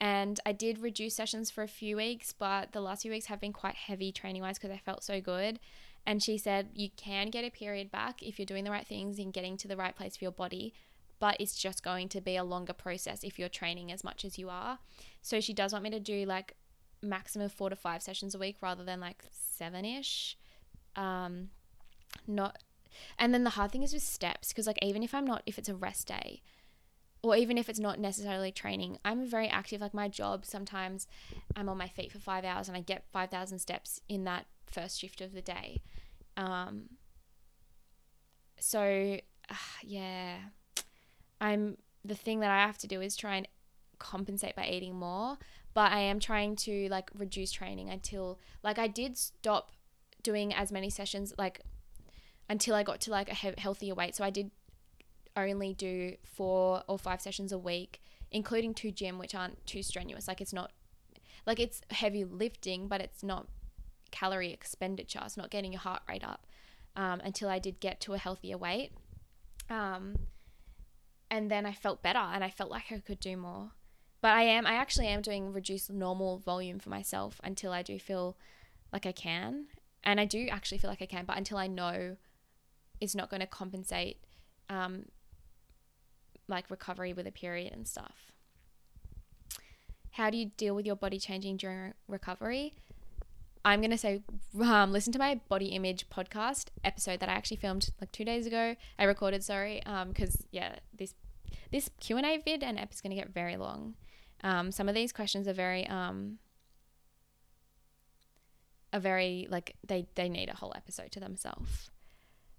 and I did reduce sessions for a few weeks, but the last few weeks have been quite heavy training wise because I felt so good. And she said you can get a period back if you're doing the right things and getting to the right place for your body, but it's just going to be a longer process if you're training as much as you are. So she does want me to do like maximum four to five sessions a week rather than like seven ish. Um, not and then the hard thing is with steps because like even if I'm not if it's a rest day or even if it's not necessarily training, I'm very active like my job sometimes I'm on my feet for 5 hours and I get 5000 steps in that first shift of the day. Um so uh, yeah. I'm the thing that I have to do is try and compensate by eating more, but I am trying to like reduce training until like I did stop doing as many sessions like until I got to like a he- healthier weight. So I did only do four or five sessions a week, including two gym, which aren't too strenuous. Like it's not like it's heavy lifting, but it's not calorie expenditure. It's not getting your heart rate up um, until I did get to a healthier weight. Um, and then I felt better and I felt like I could do more. But I am, I actually am doing reduced normal volume for myself until I do feel like I can. And I do actually feel like I can, but until I know it's not going to compensate um, like recovery with a period and stuff. How do you deal with your body changing during recovery? I'm going to say um, listen to my body image podcast episode that I actually filmed like 2 days ago. I recorded, sorry, um cuz yeah, this this Q&A vid and app is going to get very long. Um, some of these questions are very um, are very like they they need a whole episode to themselves.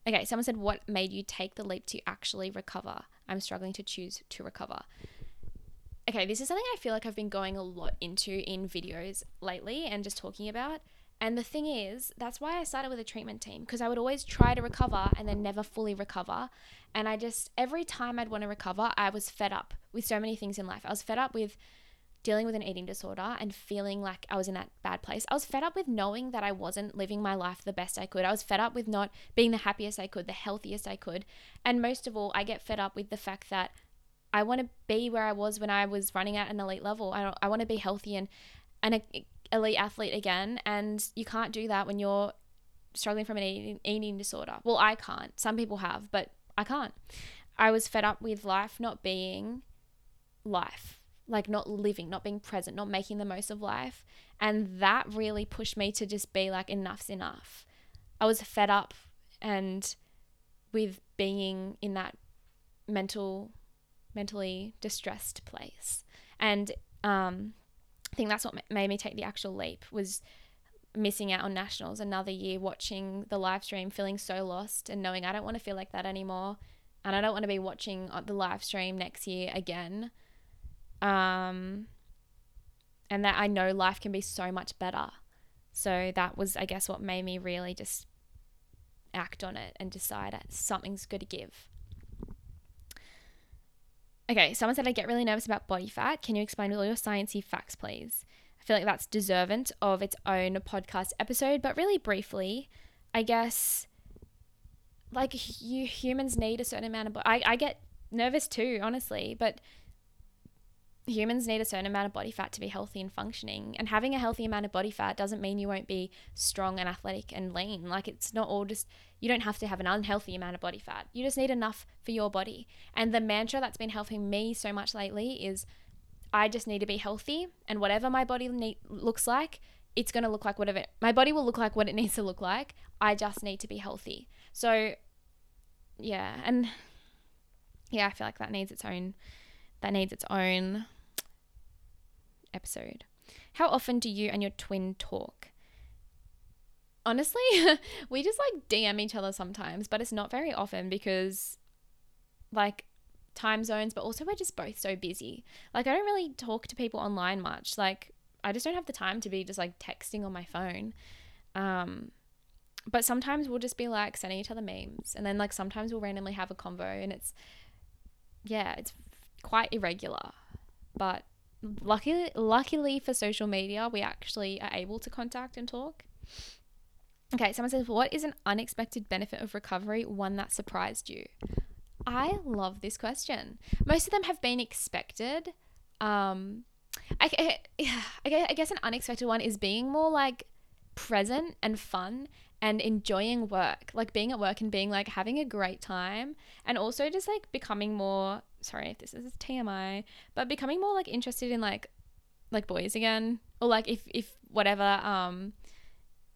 Okay, someone said, "What made you take the leap to actually recover?" I'm struggling to choose to recover. Okay, this is something I feel like I've been going a lot into in videos lately and just talking about. And the thing is, that's why I started with a treatment team because I would always try to recover and then never fully recover. And I just, every time I'd want to recover, I was fed up with so many things in life. I was fed up with dealing with an eating disorder and feeling like I was in that bad place. I was fed up with knowing that I wasn't living my life the best I could. I was fed up with not being the happiest I could, the healthiest I could. And most of all, I get fed up with the fact that I want to be where I was when I was running at an elite level. I, I want to be healthy and an elite athlete again. And you can't do that when you're struggling from an eating, eating disorder. Well, I can't. Some people have, but I can't. I was fed up with life not being life, like not living, not being present, not making the most of life. And that really pushed me to just be like, enough's enough. I was fed up and with being in that mental mentally distressed place. And um, I think that's what made me take the actual leap was missing out on nationals another year watching the live stream feeling so lost and knowing I don't want to feel like that anymore and I don't want to be watching the live stream next year again um and that I know life can be so much better so that was I guess what made me really just act on it and decide that something's good to give Okay, someone said I get really nervous about body fat. Can you explain all your sciencey facts, please? I feel like that's deserving of its own podcast episode, but really briefly, I guess like you humans need a certain amount of. I I get nervous too, honestly, but humans need a certain amount of body fat to be healthy and functioning. And having a healthy amount of body fat doesn't mean you won't be strong and athletic and lean. Like it's not all just, you don't have to have an unhealthy amount of body fat. You just need enough for your body. And the mantra that's been helping me so much lately is I just need to be healthy. And whatever my body looks like, it's going to look like whatever, my body will look like what it [LAUGHS] needs to look like. I just need to be healthy. So, yeah. And yeah, I feel like that needs its own, that needs its own episode. How often do you and your twin talk? Honestly, [LAUGHS] we just like DM each other sometimes, but it's not very often because like time zones, but also we're just both so busy. Like I don't really talk to people online much. Like I just don't have the time to be just like texting on my phone. Um but sometimes we'll just be like sending each other memes and then like sometimes we'll randomly have a convo and it's yeah, it's quite irregular. But luckily luckily for social media we actually are able to contact and talk. Okay someone says what is an unexpected benefit of recovery one that surprised you? I love this question. Most of them have been expected um I, I, [SIGHS] I guess an unexpected one is being more like present and fun and enjoying work, like being at work and being like having a great time, and also just like becoming more sorry if this is TMI, but becoming more like interested in like like boys again, or like if if whatever um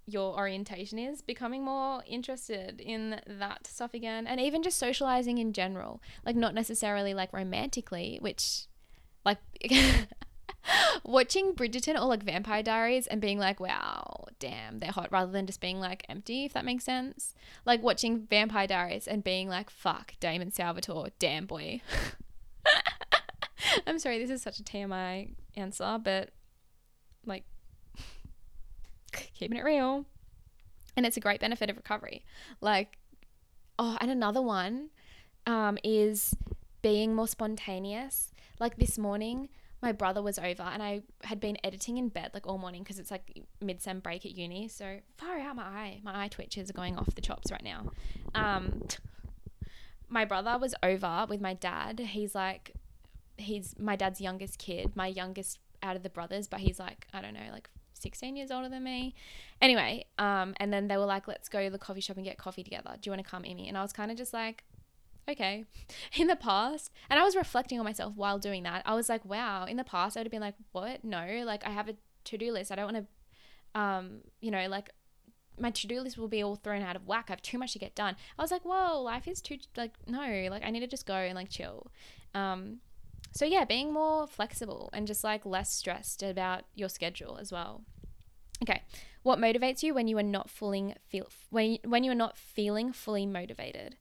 your orientation is, becoming more interested in that stuff again, and even just socializing in general, like not necessarily like romantically, which like [LAUGHS] [LAUGHS] watching Bridgerton or like Vampire Diaries and being like, wow, damn, they're hot, rather than just being like empty, if that makes sense. Like watching Vampire Diaries and being like, fuck, Damon Salvatore, damn boy. [LAUGHS] I'm sorry, this is such a TMI answer, but like, [LAUGHS] keeping it real. And it's a great benefit of recovery. Like, oh, and another one um, is being more spontaneous. Like this morning, my brother was over and I had been editing in bed like all morning because it's like mid sem break at uni. So far out my eye, my eye twitches are going off the chops right now. Um, my brother was over with my dad. He's like, he's my dad's youngest kid, my youngest out of the brothers, but he's like, I don't know, like 16 years older than me. Anyway, um, and then they were like, let's go to the coffee shop and get coffee together. Do you want to come, Emmy? And I was kind of just like, okay. [LAUGHS] In the past, and I was reflecting on myself while doing that. I was like, wow, in the past, I would have been like, what? No, like I have a to do list. I don't want to, um, you know, like my to do list will be all thrown out of whack. I have too much to get done. I was like, whoa, life is too, like, no, like I need to just go and like chill. Um, so yeah, being more flexible and just like less stressed about your schedule as well. Okay, what motivates you when you are not feeling feel when when you are not feeling fully motivated?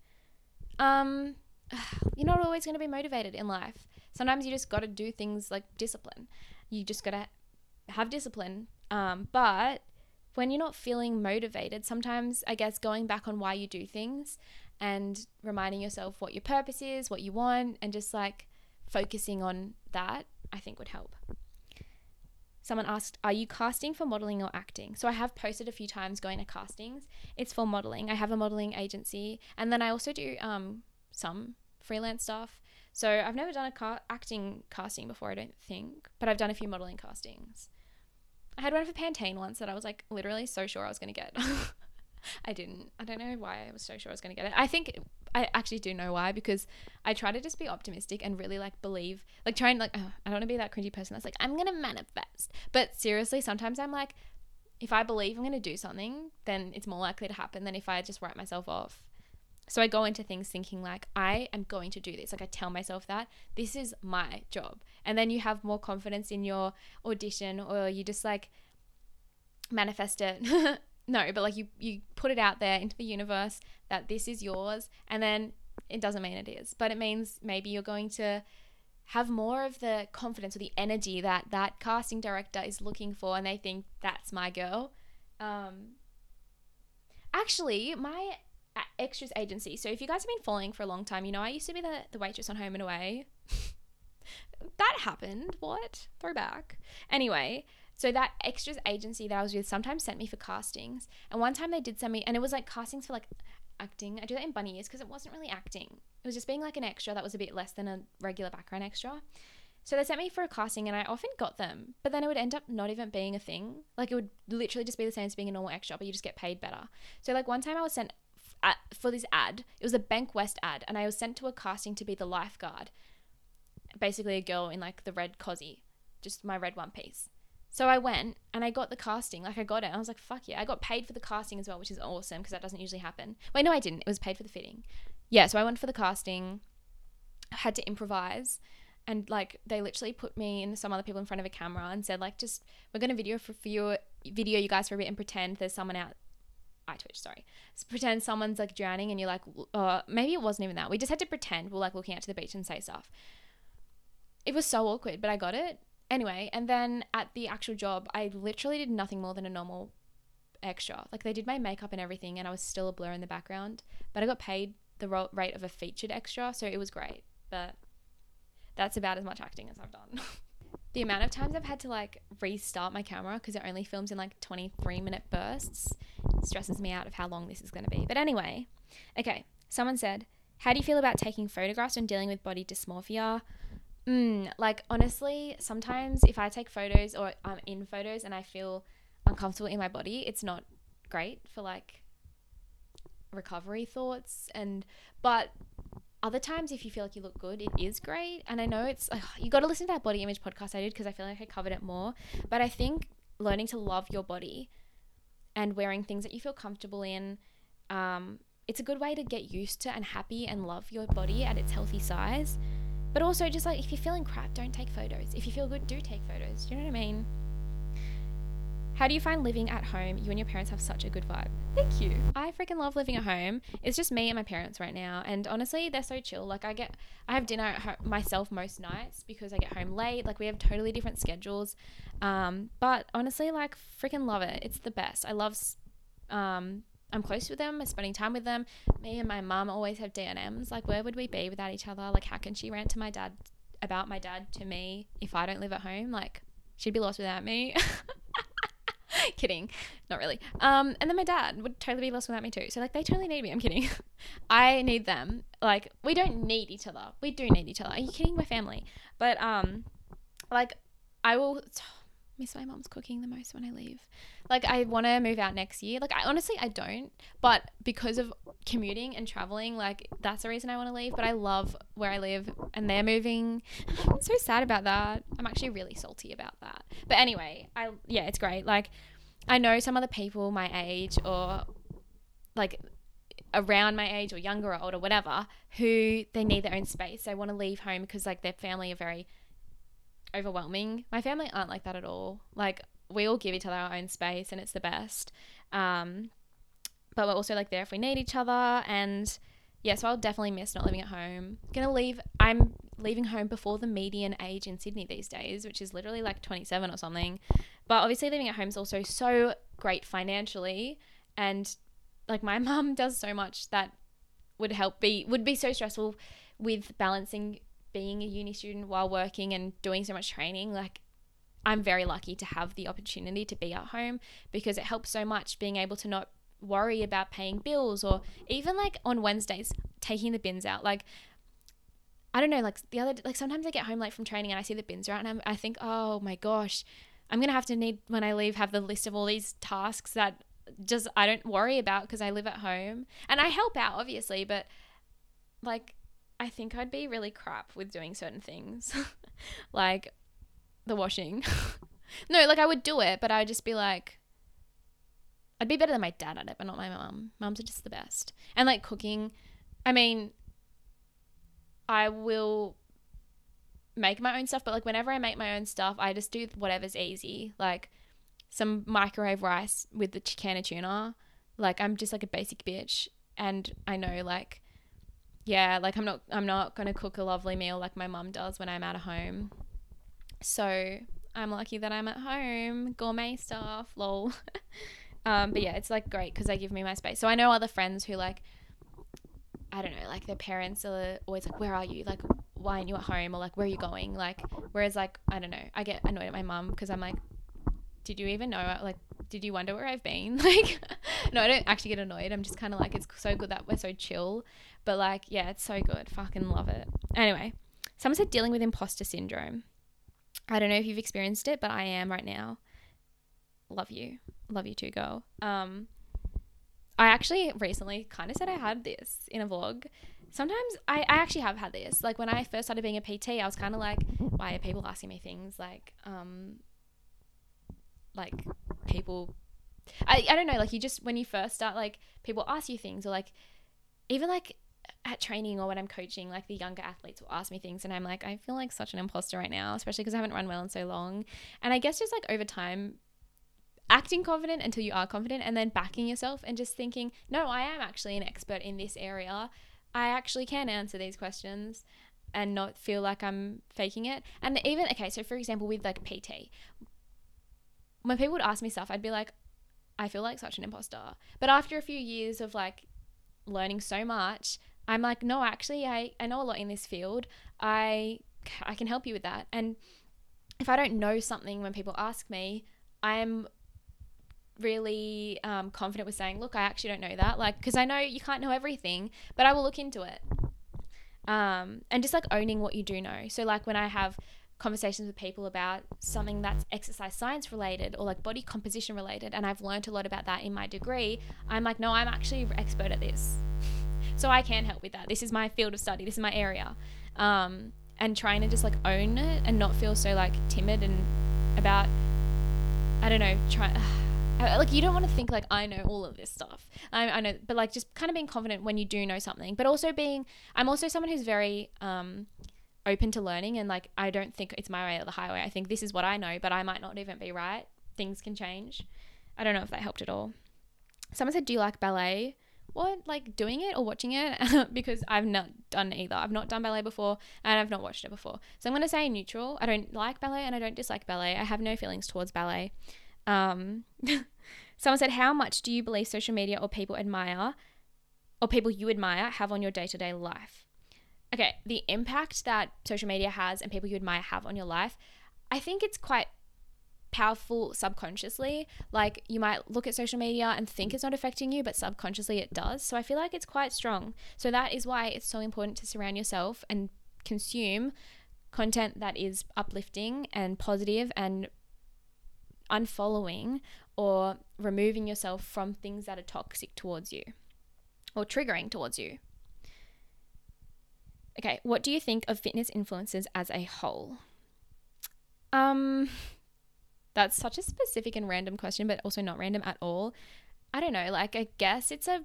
Um, [SIGHS] you're not always going to be motivated in life. Sometimes you just got to do things like discipline. You just got to have discipline. Um, but when you're not feeling motivated, sometimes I guess going back on why you do things and reminding yourself what your purpose is, what you want, and just like focusing on that, I think would help. Someone asked, Are you casting for modeling or acting? So I have posted a few times going to castings. It's for modeling. I have a modeling agency. And then I also do um, some freelance stuff. So I've never done a car- acting casting before, I don't think, but I've done a few modeling castings. I had one for Pantene once that I was like literally so sure I was going to get. [LAUGHS] I didn't. I don't know why I was so sure I was going to get it. I think I actually do know why because I try to just be optimistic and really like believe, like trying like oh, I don't want to be that cringy person that's like I'm gonna manifest. But seriously, sometimes I'm like, if I believe I'm gonna do something, then it's more likely to happen than if I just write myself off. So I go into things thinking like I am going to do this. Like I tell myself that this is my job, and then you have more confidence in your audition, or you just like manifest it [LAUGHS] no, but like you you put it out there into the universe that this is yours and then it doesn't mean it is, but it means maybe you're going to have more of the confidence or the energy that that casting director is looking for and they think that's my girl. Um actually, my extras agency. So if you guys have been following for a long time, you know I used to be the, the waitress on Home and Away. [LAUGHS] that happened. What? Throwback. Anyway, so that extras agency that I was with sometimes sent me for castings. And one time they did send me, and it was like castings for like acting. I do that in bunny ears because it wasn't really acting. It was just being like an extra that was a bit less than a regular background extra. So they sent me for a casting and I often got them, but then it would end up not even being a thing. Like it would literally just be the same as being a normal extra, but you just get paid better. So like one time I was sent f- for this ad, it was a Bankwest ad, and I was sent to a casting to be the lifeguard. Basically a girl in like the red cozy, just my red one piece. So I went and I got the casting. Like I got it. I was like, fuck yeah. I got paid for the casting as well, which is awesome because that doesn't usually happen. Wait, no, I didn't. It was paid for the fitting. Yeah, so I went for the casting. I had to improvise. And like they literally put me and some other people in front of a camera and said, like, just we're gonna video for, for you video you guys for a bit and pretend there's someone out I twitch, sorry. So pretend someone's like drowning and you're like, uh, maybe it wasn't even that. We just had to pretend we're like looking out to the beach and say stuff. It was so awkward, but I got it. Anyway, and then at the actual job, I literally did nothing more than a normal extra. Like they did my makeup and everything, and I was still a blur in the background, but I got paid the rate of a featured extra, so it was great. But that's about as much acting as I've done. [LAUGHS] the amount of times I've had to like restart my camera because it only films in like 23 minute bursts stresses me out of how long this is going to be. But anyway, okay, someone said, How do you feel about taking photographs and dealing with body dysmorphia? Mm, like honestly, sometimes if I take photos or I'm in photos and I feel uncomfortable in my body, it's not great for like recovery thoughts and but other times if you feel like you look good it is great. And i know it's you got to listen to that body image podcast i did because i feel like i covered it more. But i think learning to love your body and wearing things that you feel comfortable in um, it's a good way to get used to and happy and love your body at its healthy size but also, just like if you're feeling crap, don't take photos. If you feel good, do take photos. You know what I mean? How do you find living at home? You and your parents have such a good vibe. Thank you. I freaking love living at home. It's just me and my parents right now, and honestly, they're so chill. Like I get, I have dinner at home myself most nights because I get home late. Like we have totally different schedules, um, but honestly, like freaking love it. It's the best. I love um, I'm close with them, I'm spending time with them. Me and my mum always have D&Ms. Like, where would we be without each other? Like, how can she rant to my dad about my dad to me if I don't live at home? Like, she'd be lost without me. [LAUGHS] kidding, not really. Um, and then my dad would totally be lost without me too. So like, they totally need me. I'm kidding. [LAUGHS] I need them. Like, we don't need each other. We do need each other. Are you kidding? My family. But um, like, I will miss my mom's cooking the most when I leave. Like I want to move out next year. Like I honestly I don't, but because of commuting and traveling, like that's the reason I want to leave, but I love where I live and they're moving. [LAUGHS] I'm so sad about that. I'm actually really salty about that. But anyway, I yeah, it's great. Like I know some other people my age or like around my age or younger or older, whatever, who they need their own space. They want to leave home because like their family are very overwhelming. My family aren't like that at all. Like we all give each other our own space and it's the best. Um, but we're also like there if we need each other and yeah, so I'll definitely miss not living at home. Gonna leave I'm leaving home before the median age in Sydney these days, which is literally like 27 or something. But obviously living at home is also so great financially and like my [LAUGHS] mum does so much that would help be would be so stressful with balancing being a uni student while working and doing so much training like I'm very lucky to have the opportunity to be at home because it helps so much being able to not worry about paying bills or even like on Wednesdays taking the bins out. Like I don't know like the other like sometimes I get home late from training and I see the bins out and I'm, I think oh my gosh I'm gonna have to need when I leave have the list of all these tasks that just I don't worry about because I live at home. And I help out obviously but like I think I'd be really crap with doing certain things [LAUGHS] like the washing. [LAUGHS] No like I would do it but I'd just be like I'd be better than my dad at it but not my mom moms are just the best. And like cooking I mean I will make my own stuff but like whenever I make my own stuff I just do whatever's easy. Like some microwave rice with the can of tuna. Like I'm just like a basic bitch, and I know like, yeah, like I'm not I'm not gonna cook a lovely meal like my mum does when I'm at home. So I'm lucky that I'm at home, gourmet stuff, lol. [LAUGHS] um, but yeah, it's like great because they give me my space. So I know other friends who like, I don't know, like their parents are always like, "Where are you?" Like, why aren't you at home? Or like, "Where are you going?" Like, whereas like I don't know, I get annoyed at my mum because I'm like, did you even know like did you wonder where I've been? [LAUGHS] Like, no, I don't actually get annoyed. I'm just kind of like, it's so good that we're so chill. But like, yeah, it's so good. Fucking love it. Anyway, someone said dealing with imposter syndrome. I don't know if you've experienced it, but I am right now. Love you. Love you too, girl. Um, I actually recently kind of said I had this in a vlog. Sometimes I, I actually have had this. Like when I first started being a PT, I was kind of like, why are people asking me things like, um, like people I, I don't know like you just when you first start like people ask you things or like even like at training or when I'm coaching like the younger athletes will ask me things and I'm like I feel like such an imposter right now especially because I haven't run well in so long and I guess just like over time acting confident until you are confident and then backing yourself and just thinking no I am actually an expert in this area I actually can answer these questions and not feel like I'm faking it. And even okay, so for example, with like PT, when people would ask me stuff, I'd be like, I feel like such an imposter. But after a few years of like learning so much, I'm like, no, actually, I, I know a lot in this field. I, I can help you with that. And if I don't know something when people ask me, I'm really um, confident with saying, look, I actually don't know that. Like, because I know you can't know everything, but I will look into it. Um, and just like owning what you do know. So, like, when I have conversations with people about something that's exercise science related or like body composition related and I've learned a lot about that in my degree, I'm like, no, I'm actually expert at this. [LAUGHS] so I can help with that. This is my field of study. This is my area. Um, and trying to just like own it and not feel so like timid and about, I don't know, try. [SIGHS] Like you don't want to think like I know all of this stuff. I, I know, but like just kind of being confident when you do know something, but also being. I'm also someone who's very um, open to learning and like I don't think it's my way or the highway. I think this is what I know, but I might not even be right. Things can change. I don't know if that helped at all. Someone said, "Do you like ballet?" What, like doing it or watching it? [LAUGHS] because I've not done either. I've not done ballet before and I've not watched it before. So I'm to say neutral. I don't like ballet and I don't dislike ballet. I have no feelings towards ballet. Um, [LAUGHS] someone said, How much do you believe social media or people admire or people you admire have on your day to day life? Okay, the impact that social media has and people you admire have on your life, I think it's quite powerful subconsciously. Like you might look at social media and think it's not affecting you, but subconsciously it does. So I feel like it's quite strong. So that is why it's so important to surround yourself and consume content that is uplifting and positive and unfollowing or removing yourself from things that are toxic towards you or triggering towards you. Okay, what do you think of fitness influencers as a whole? Um, that's such a specific and random question, but also not random at all. I don't know. Like, I guess it's a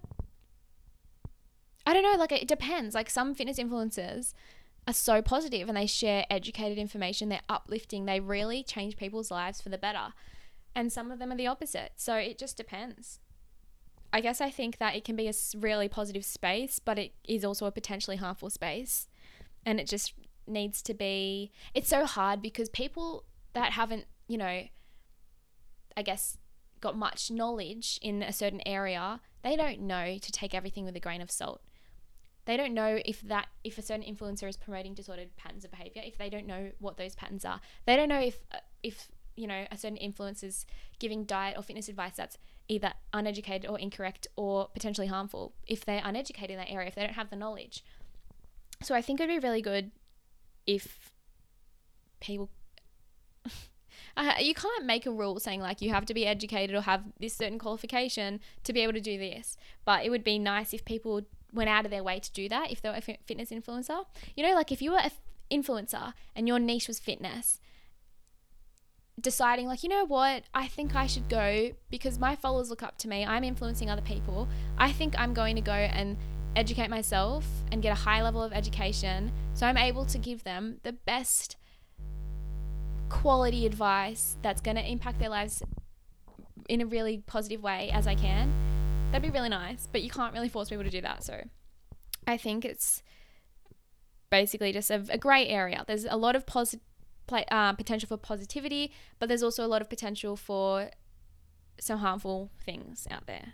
I don't know, like it depends. Like some fitness influencers are so positive and they share educated information, they're uplifting, they really change people's lives for the better. And some of them are the opposite. So it just depends. I guess I think that it can be a really positive space, but it is also a potentially harmful space. And it just needs to be, it's so hard because people that haven't, you know, I guess, got much knowledge in a certain area, they don't know to take everything with a grain of salt they don't know if that if a certain influencer is promoting disordered patterns of behavior if they don't know what those patterns are they don't know if uh, if you know a certain influencer is giving diet or fitness advice that's either uneducated or incorrect or potentially harmful if they're uneducated in that area if they don't have the knowledge so i think it would be really good if people [LAUGHS] you can't make a rule saying like you have to be educated or have this certain qualification to be able to do this but it would be nice if people went out of their way to do that if they were a fitness influencer. You know, like if you were an influencer and your niche was fitness, deciding like, you know what, I think I should go because my followers look up to me. I'm influencing other people. I think I'm going to go and educate myself and get a high level of education so I'm able to give them the best quality advice that's going to impact their lives in a really positive way as I can That'd be really nice, but you can't really force people to do that. So I think it's basically just a, a grey area. There's a lot of positive uh, potential for positivity, but there's also a lot of potential for some harmful things out there.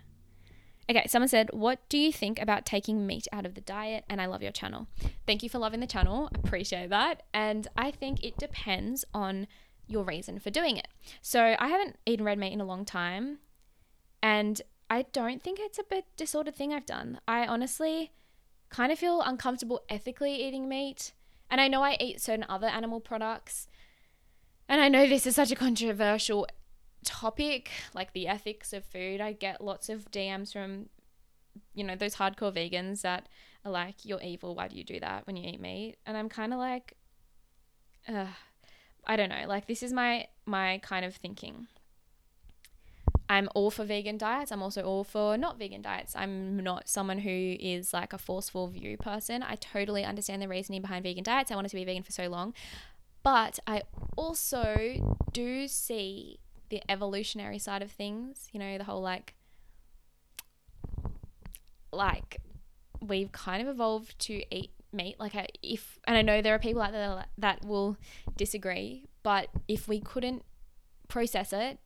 Okay, someone said, What do you think about taking meat out of the diet? And I love your channel. Thank you for loving the channel. Appreciate that. And I think it depends on your reason for doing it. So I haven't eaten red meat in a long time. And I don't think it's a bit disordered thing I've done. I honestly kind of feel uncomfortable ethically eating meat. And I know I eat certain other animal products. And I know this is such a controversial topic, like the ethics of food. I get lots of DMs from, you know, those hardcore vegans that are like, you're evil. Why do you do that when you eat meat? And I'm kind of like, uh, I don't know. Like, this is my, my kind of thinking. I'm all for vegan diets. I'm also all for not vegan diets. I'm not someone who is like a forceful view person. I totally understand the reasoning behind vegan diets. I wanted to be vegan for so long. But I also do see the evolutionary side of things, you know, the whole like like we've kind of evolved to eat meat like if and I know there are people out there that will disagree, but if we couldn't process it,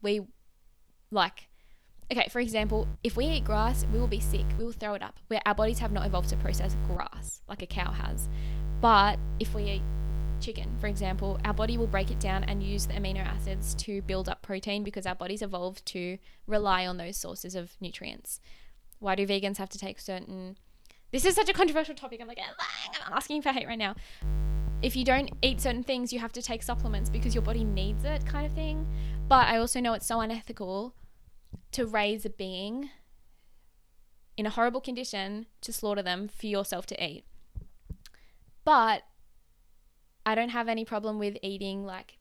we like, okay, for example, if we eat grass, we will be sick. We will throw it up. Where our bodies have not evolved to process grass like a cow has. But if we eat chicken, for example, our body will break it down and use the amino acids to build up protein because our bodies evolved to rely on those sources of nutrients. Why do vegans have to take certain this is such a controversial topic. I'm like, I'm asking for hate right now. If you don't eat certain things, you have to take supplements because your body needs it, kind of thing. But I also know it's so unethical to raise a being in a horrible condition to slaughter them for yourself to eat. But I don't have any problem with eating like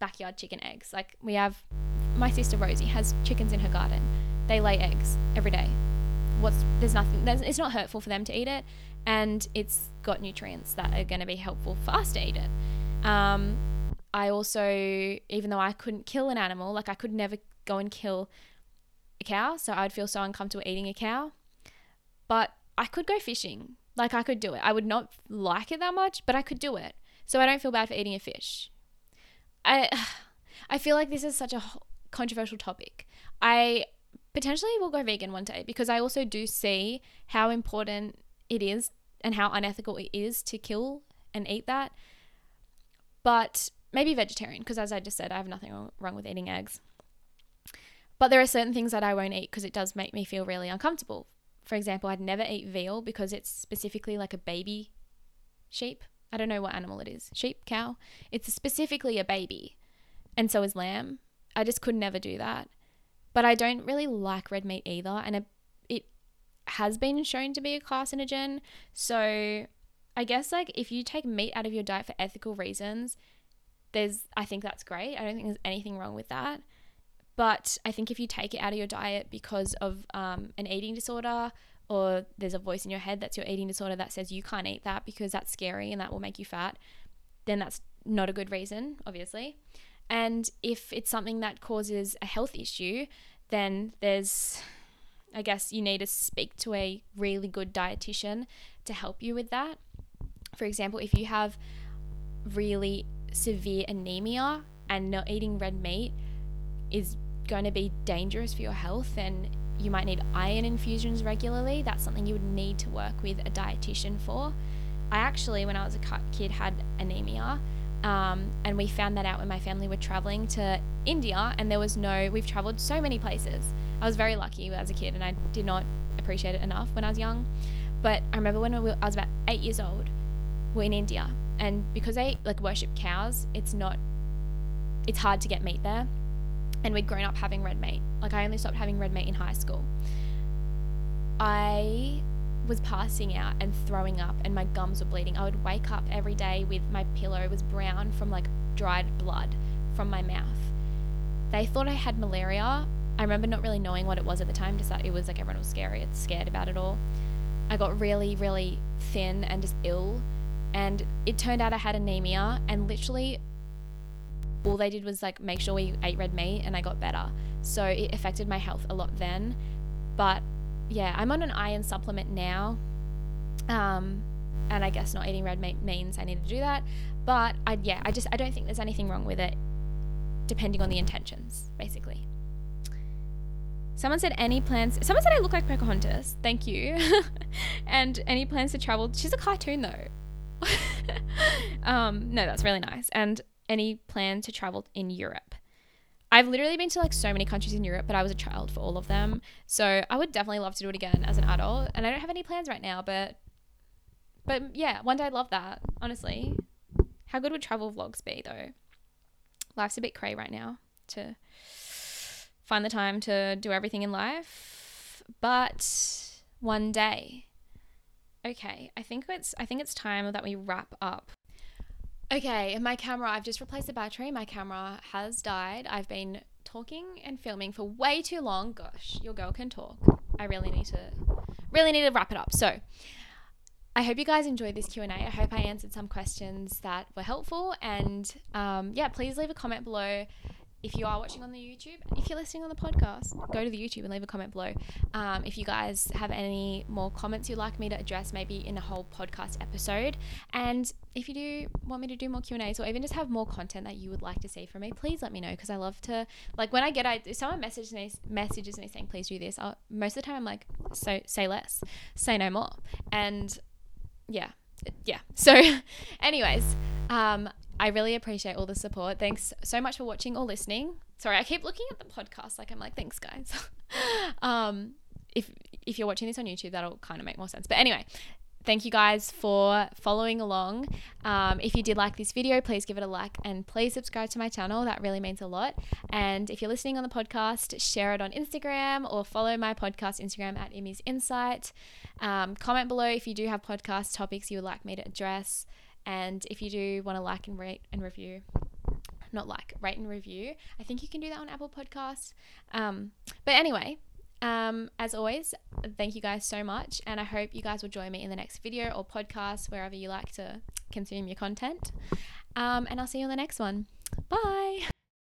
backyard chicken eggs. Like we have my sister Rosie has chickens in her garden. They lay eggs every day. What's there's nothing there's, it's not hurtful for them to eat it and it's got nutrients that are going to be helpful for us to eat it. Um, I also, even though I couldn't kill an animal, like I could never go and kill a cow, so I'd feel so uncomfortable eating a cow. But I could go fishing. Like I could do it. I would not like it that much, but I could do it. So I don't feel bad for eating a fish. I [SIGHS] I feel like this is such a controversial topic. I potentially will go vegan one day because I also do see how important it is and how unethical it is to kill and eat that. But maybe vegetarian because as I just said, I have nothing wrong with eating eggs. But there are certain things that I won't eat because it does make me feel really uncomfortable. For example, I'd never eat veal because it's specifically like a baby sheep. I don't know what animal it is. Sheep, cow. It's specifically a baby. And so is lamb. I just could never do that. But I don't really like red meat either. And it has been shown to be a carcinogen. So I guess like if you take meat out of your diet for ethical reasons, there's I think that's great. I don't think there's anything wrong with that. But I think if you take it out of your diet because of um, an eating disorder or there's a voice in your head that's your eating disorder that says you can't eat that because that's scary and that will make you fat, then that's not a good reason, obviously. And if it's something that causes a health issue, then there's, I guess, you need to speak to a really good dietitian to help you with that. For example, if you have really severe anemia and not eating red meat is going to be dangerous for your health, then you might need iron infusions regularly. That's something you would need to work with a dietitian for. I actually, when I was a kid, had anemia. Um, and we found that out when my family were traveling to India, and there was no, we've traveled so many places. I was very lucky as a kid, and I did not appreciate it enough when I was young. But I remember when I was about eight years old, we're in India, and because they like worship cows, it's not, it's hard to get meat there and we'd grown up having red meat. Like I only stopped having red meat in high school. I was passing out and throwing up and my gums were bleeding. I would wake up every day with my pillow was brown from like dried blood from my mouth. They thought I had malaria. I remember not really knowing what it was at the time, just that it was like everyone was scary, scared about it all. I got really, really thin and just ill. And it turned out I had anemia and literally all they did was like make sure we ate red meat and I got better. So it affected my health a lot then. But yeah, I'm on an iron supplement now. Um, and I guess not eating red meat means I need to do that. But I yeah, I just I don't think there's anything wrong with it depending on the intentions, basically. Someone said any plans. Someone said I look like Pocahontas. Thank you. [LAUGHS] and any plans to travel? She's a cartoon though. [LAUGHS] um, no, that's really nice. And any plan to travel in Europe. I've literally been to like so many countries in Europe, but I was a child for all of them. So I would definitely love to do it again as an adult. And I don't have any plans right now, but but yeah, one day I'd love that, honestly. How good would travel vlogs be though? Life's a bit cray right now to find the time to do everything in life. But one day. Okay, I think it's I think it's time that we wrap up Okay, my camera, I've just replaced the battery. My camera has died. I've been talking and filming for way too long. Gosh, your girl can talk. I really need to really need to wrap it up. So, I hope you guys enjoyed this Q&A. I hope I answered some questions that were helpful and um, yeah, please leave a comment below if you are watching on the YouTube, if you're listening on the podcast, go to the YouTube and leave a comment below. Um, if you guys have any more comments you'd like me to address, maybe in a whole podcast episode, and if you do want me to do more Q and A's or even just have more content that you would like to see from me, please let me know because I love to like when I get I, if someone messages me messages me saying please do this. I'll, most of the time I'm like so say less, say no more, and yeah, yeah. [LAUGHS] So, anyways, um, I really appreciate all the support. Thanks so much for watching or listening. Sorry, I keep looking at the podcast like I'm like, thanks guys. [LAUGHS] um, if if you're watching this on YouTube, that'll kind of make more sense. But anyway, thank you guys for following along. Um, if you did like this video, please give it a like and please subscribe to my channel. That really means a lot. And if you're listening on the podcast, share it on Instagram or follow my podcast Instagram at Emmy's Insight. Um, comment below if you do have podcast topics you would like me to address. And if you do want to like and rate and review, not like, rate and review, I think you can do that on Apple Podcasts. Um, but anyway, um, as always, thank you guys so much. And I hope you guys will join me in the next video or podcast, wherever you like to consume your content. Um, and I'll see you on the next one. Bye.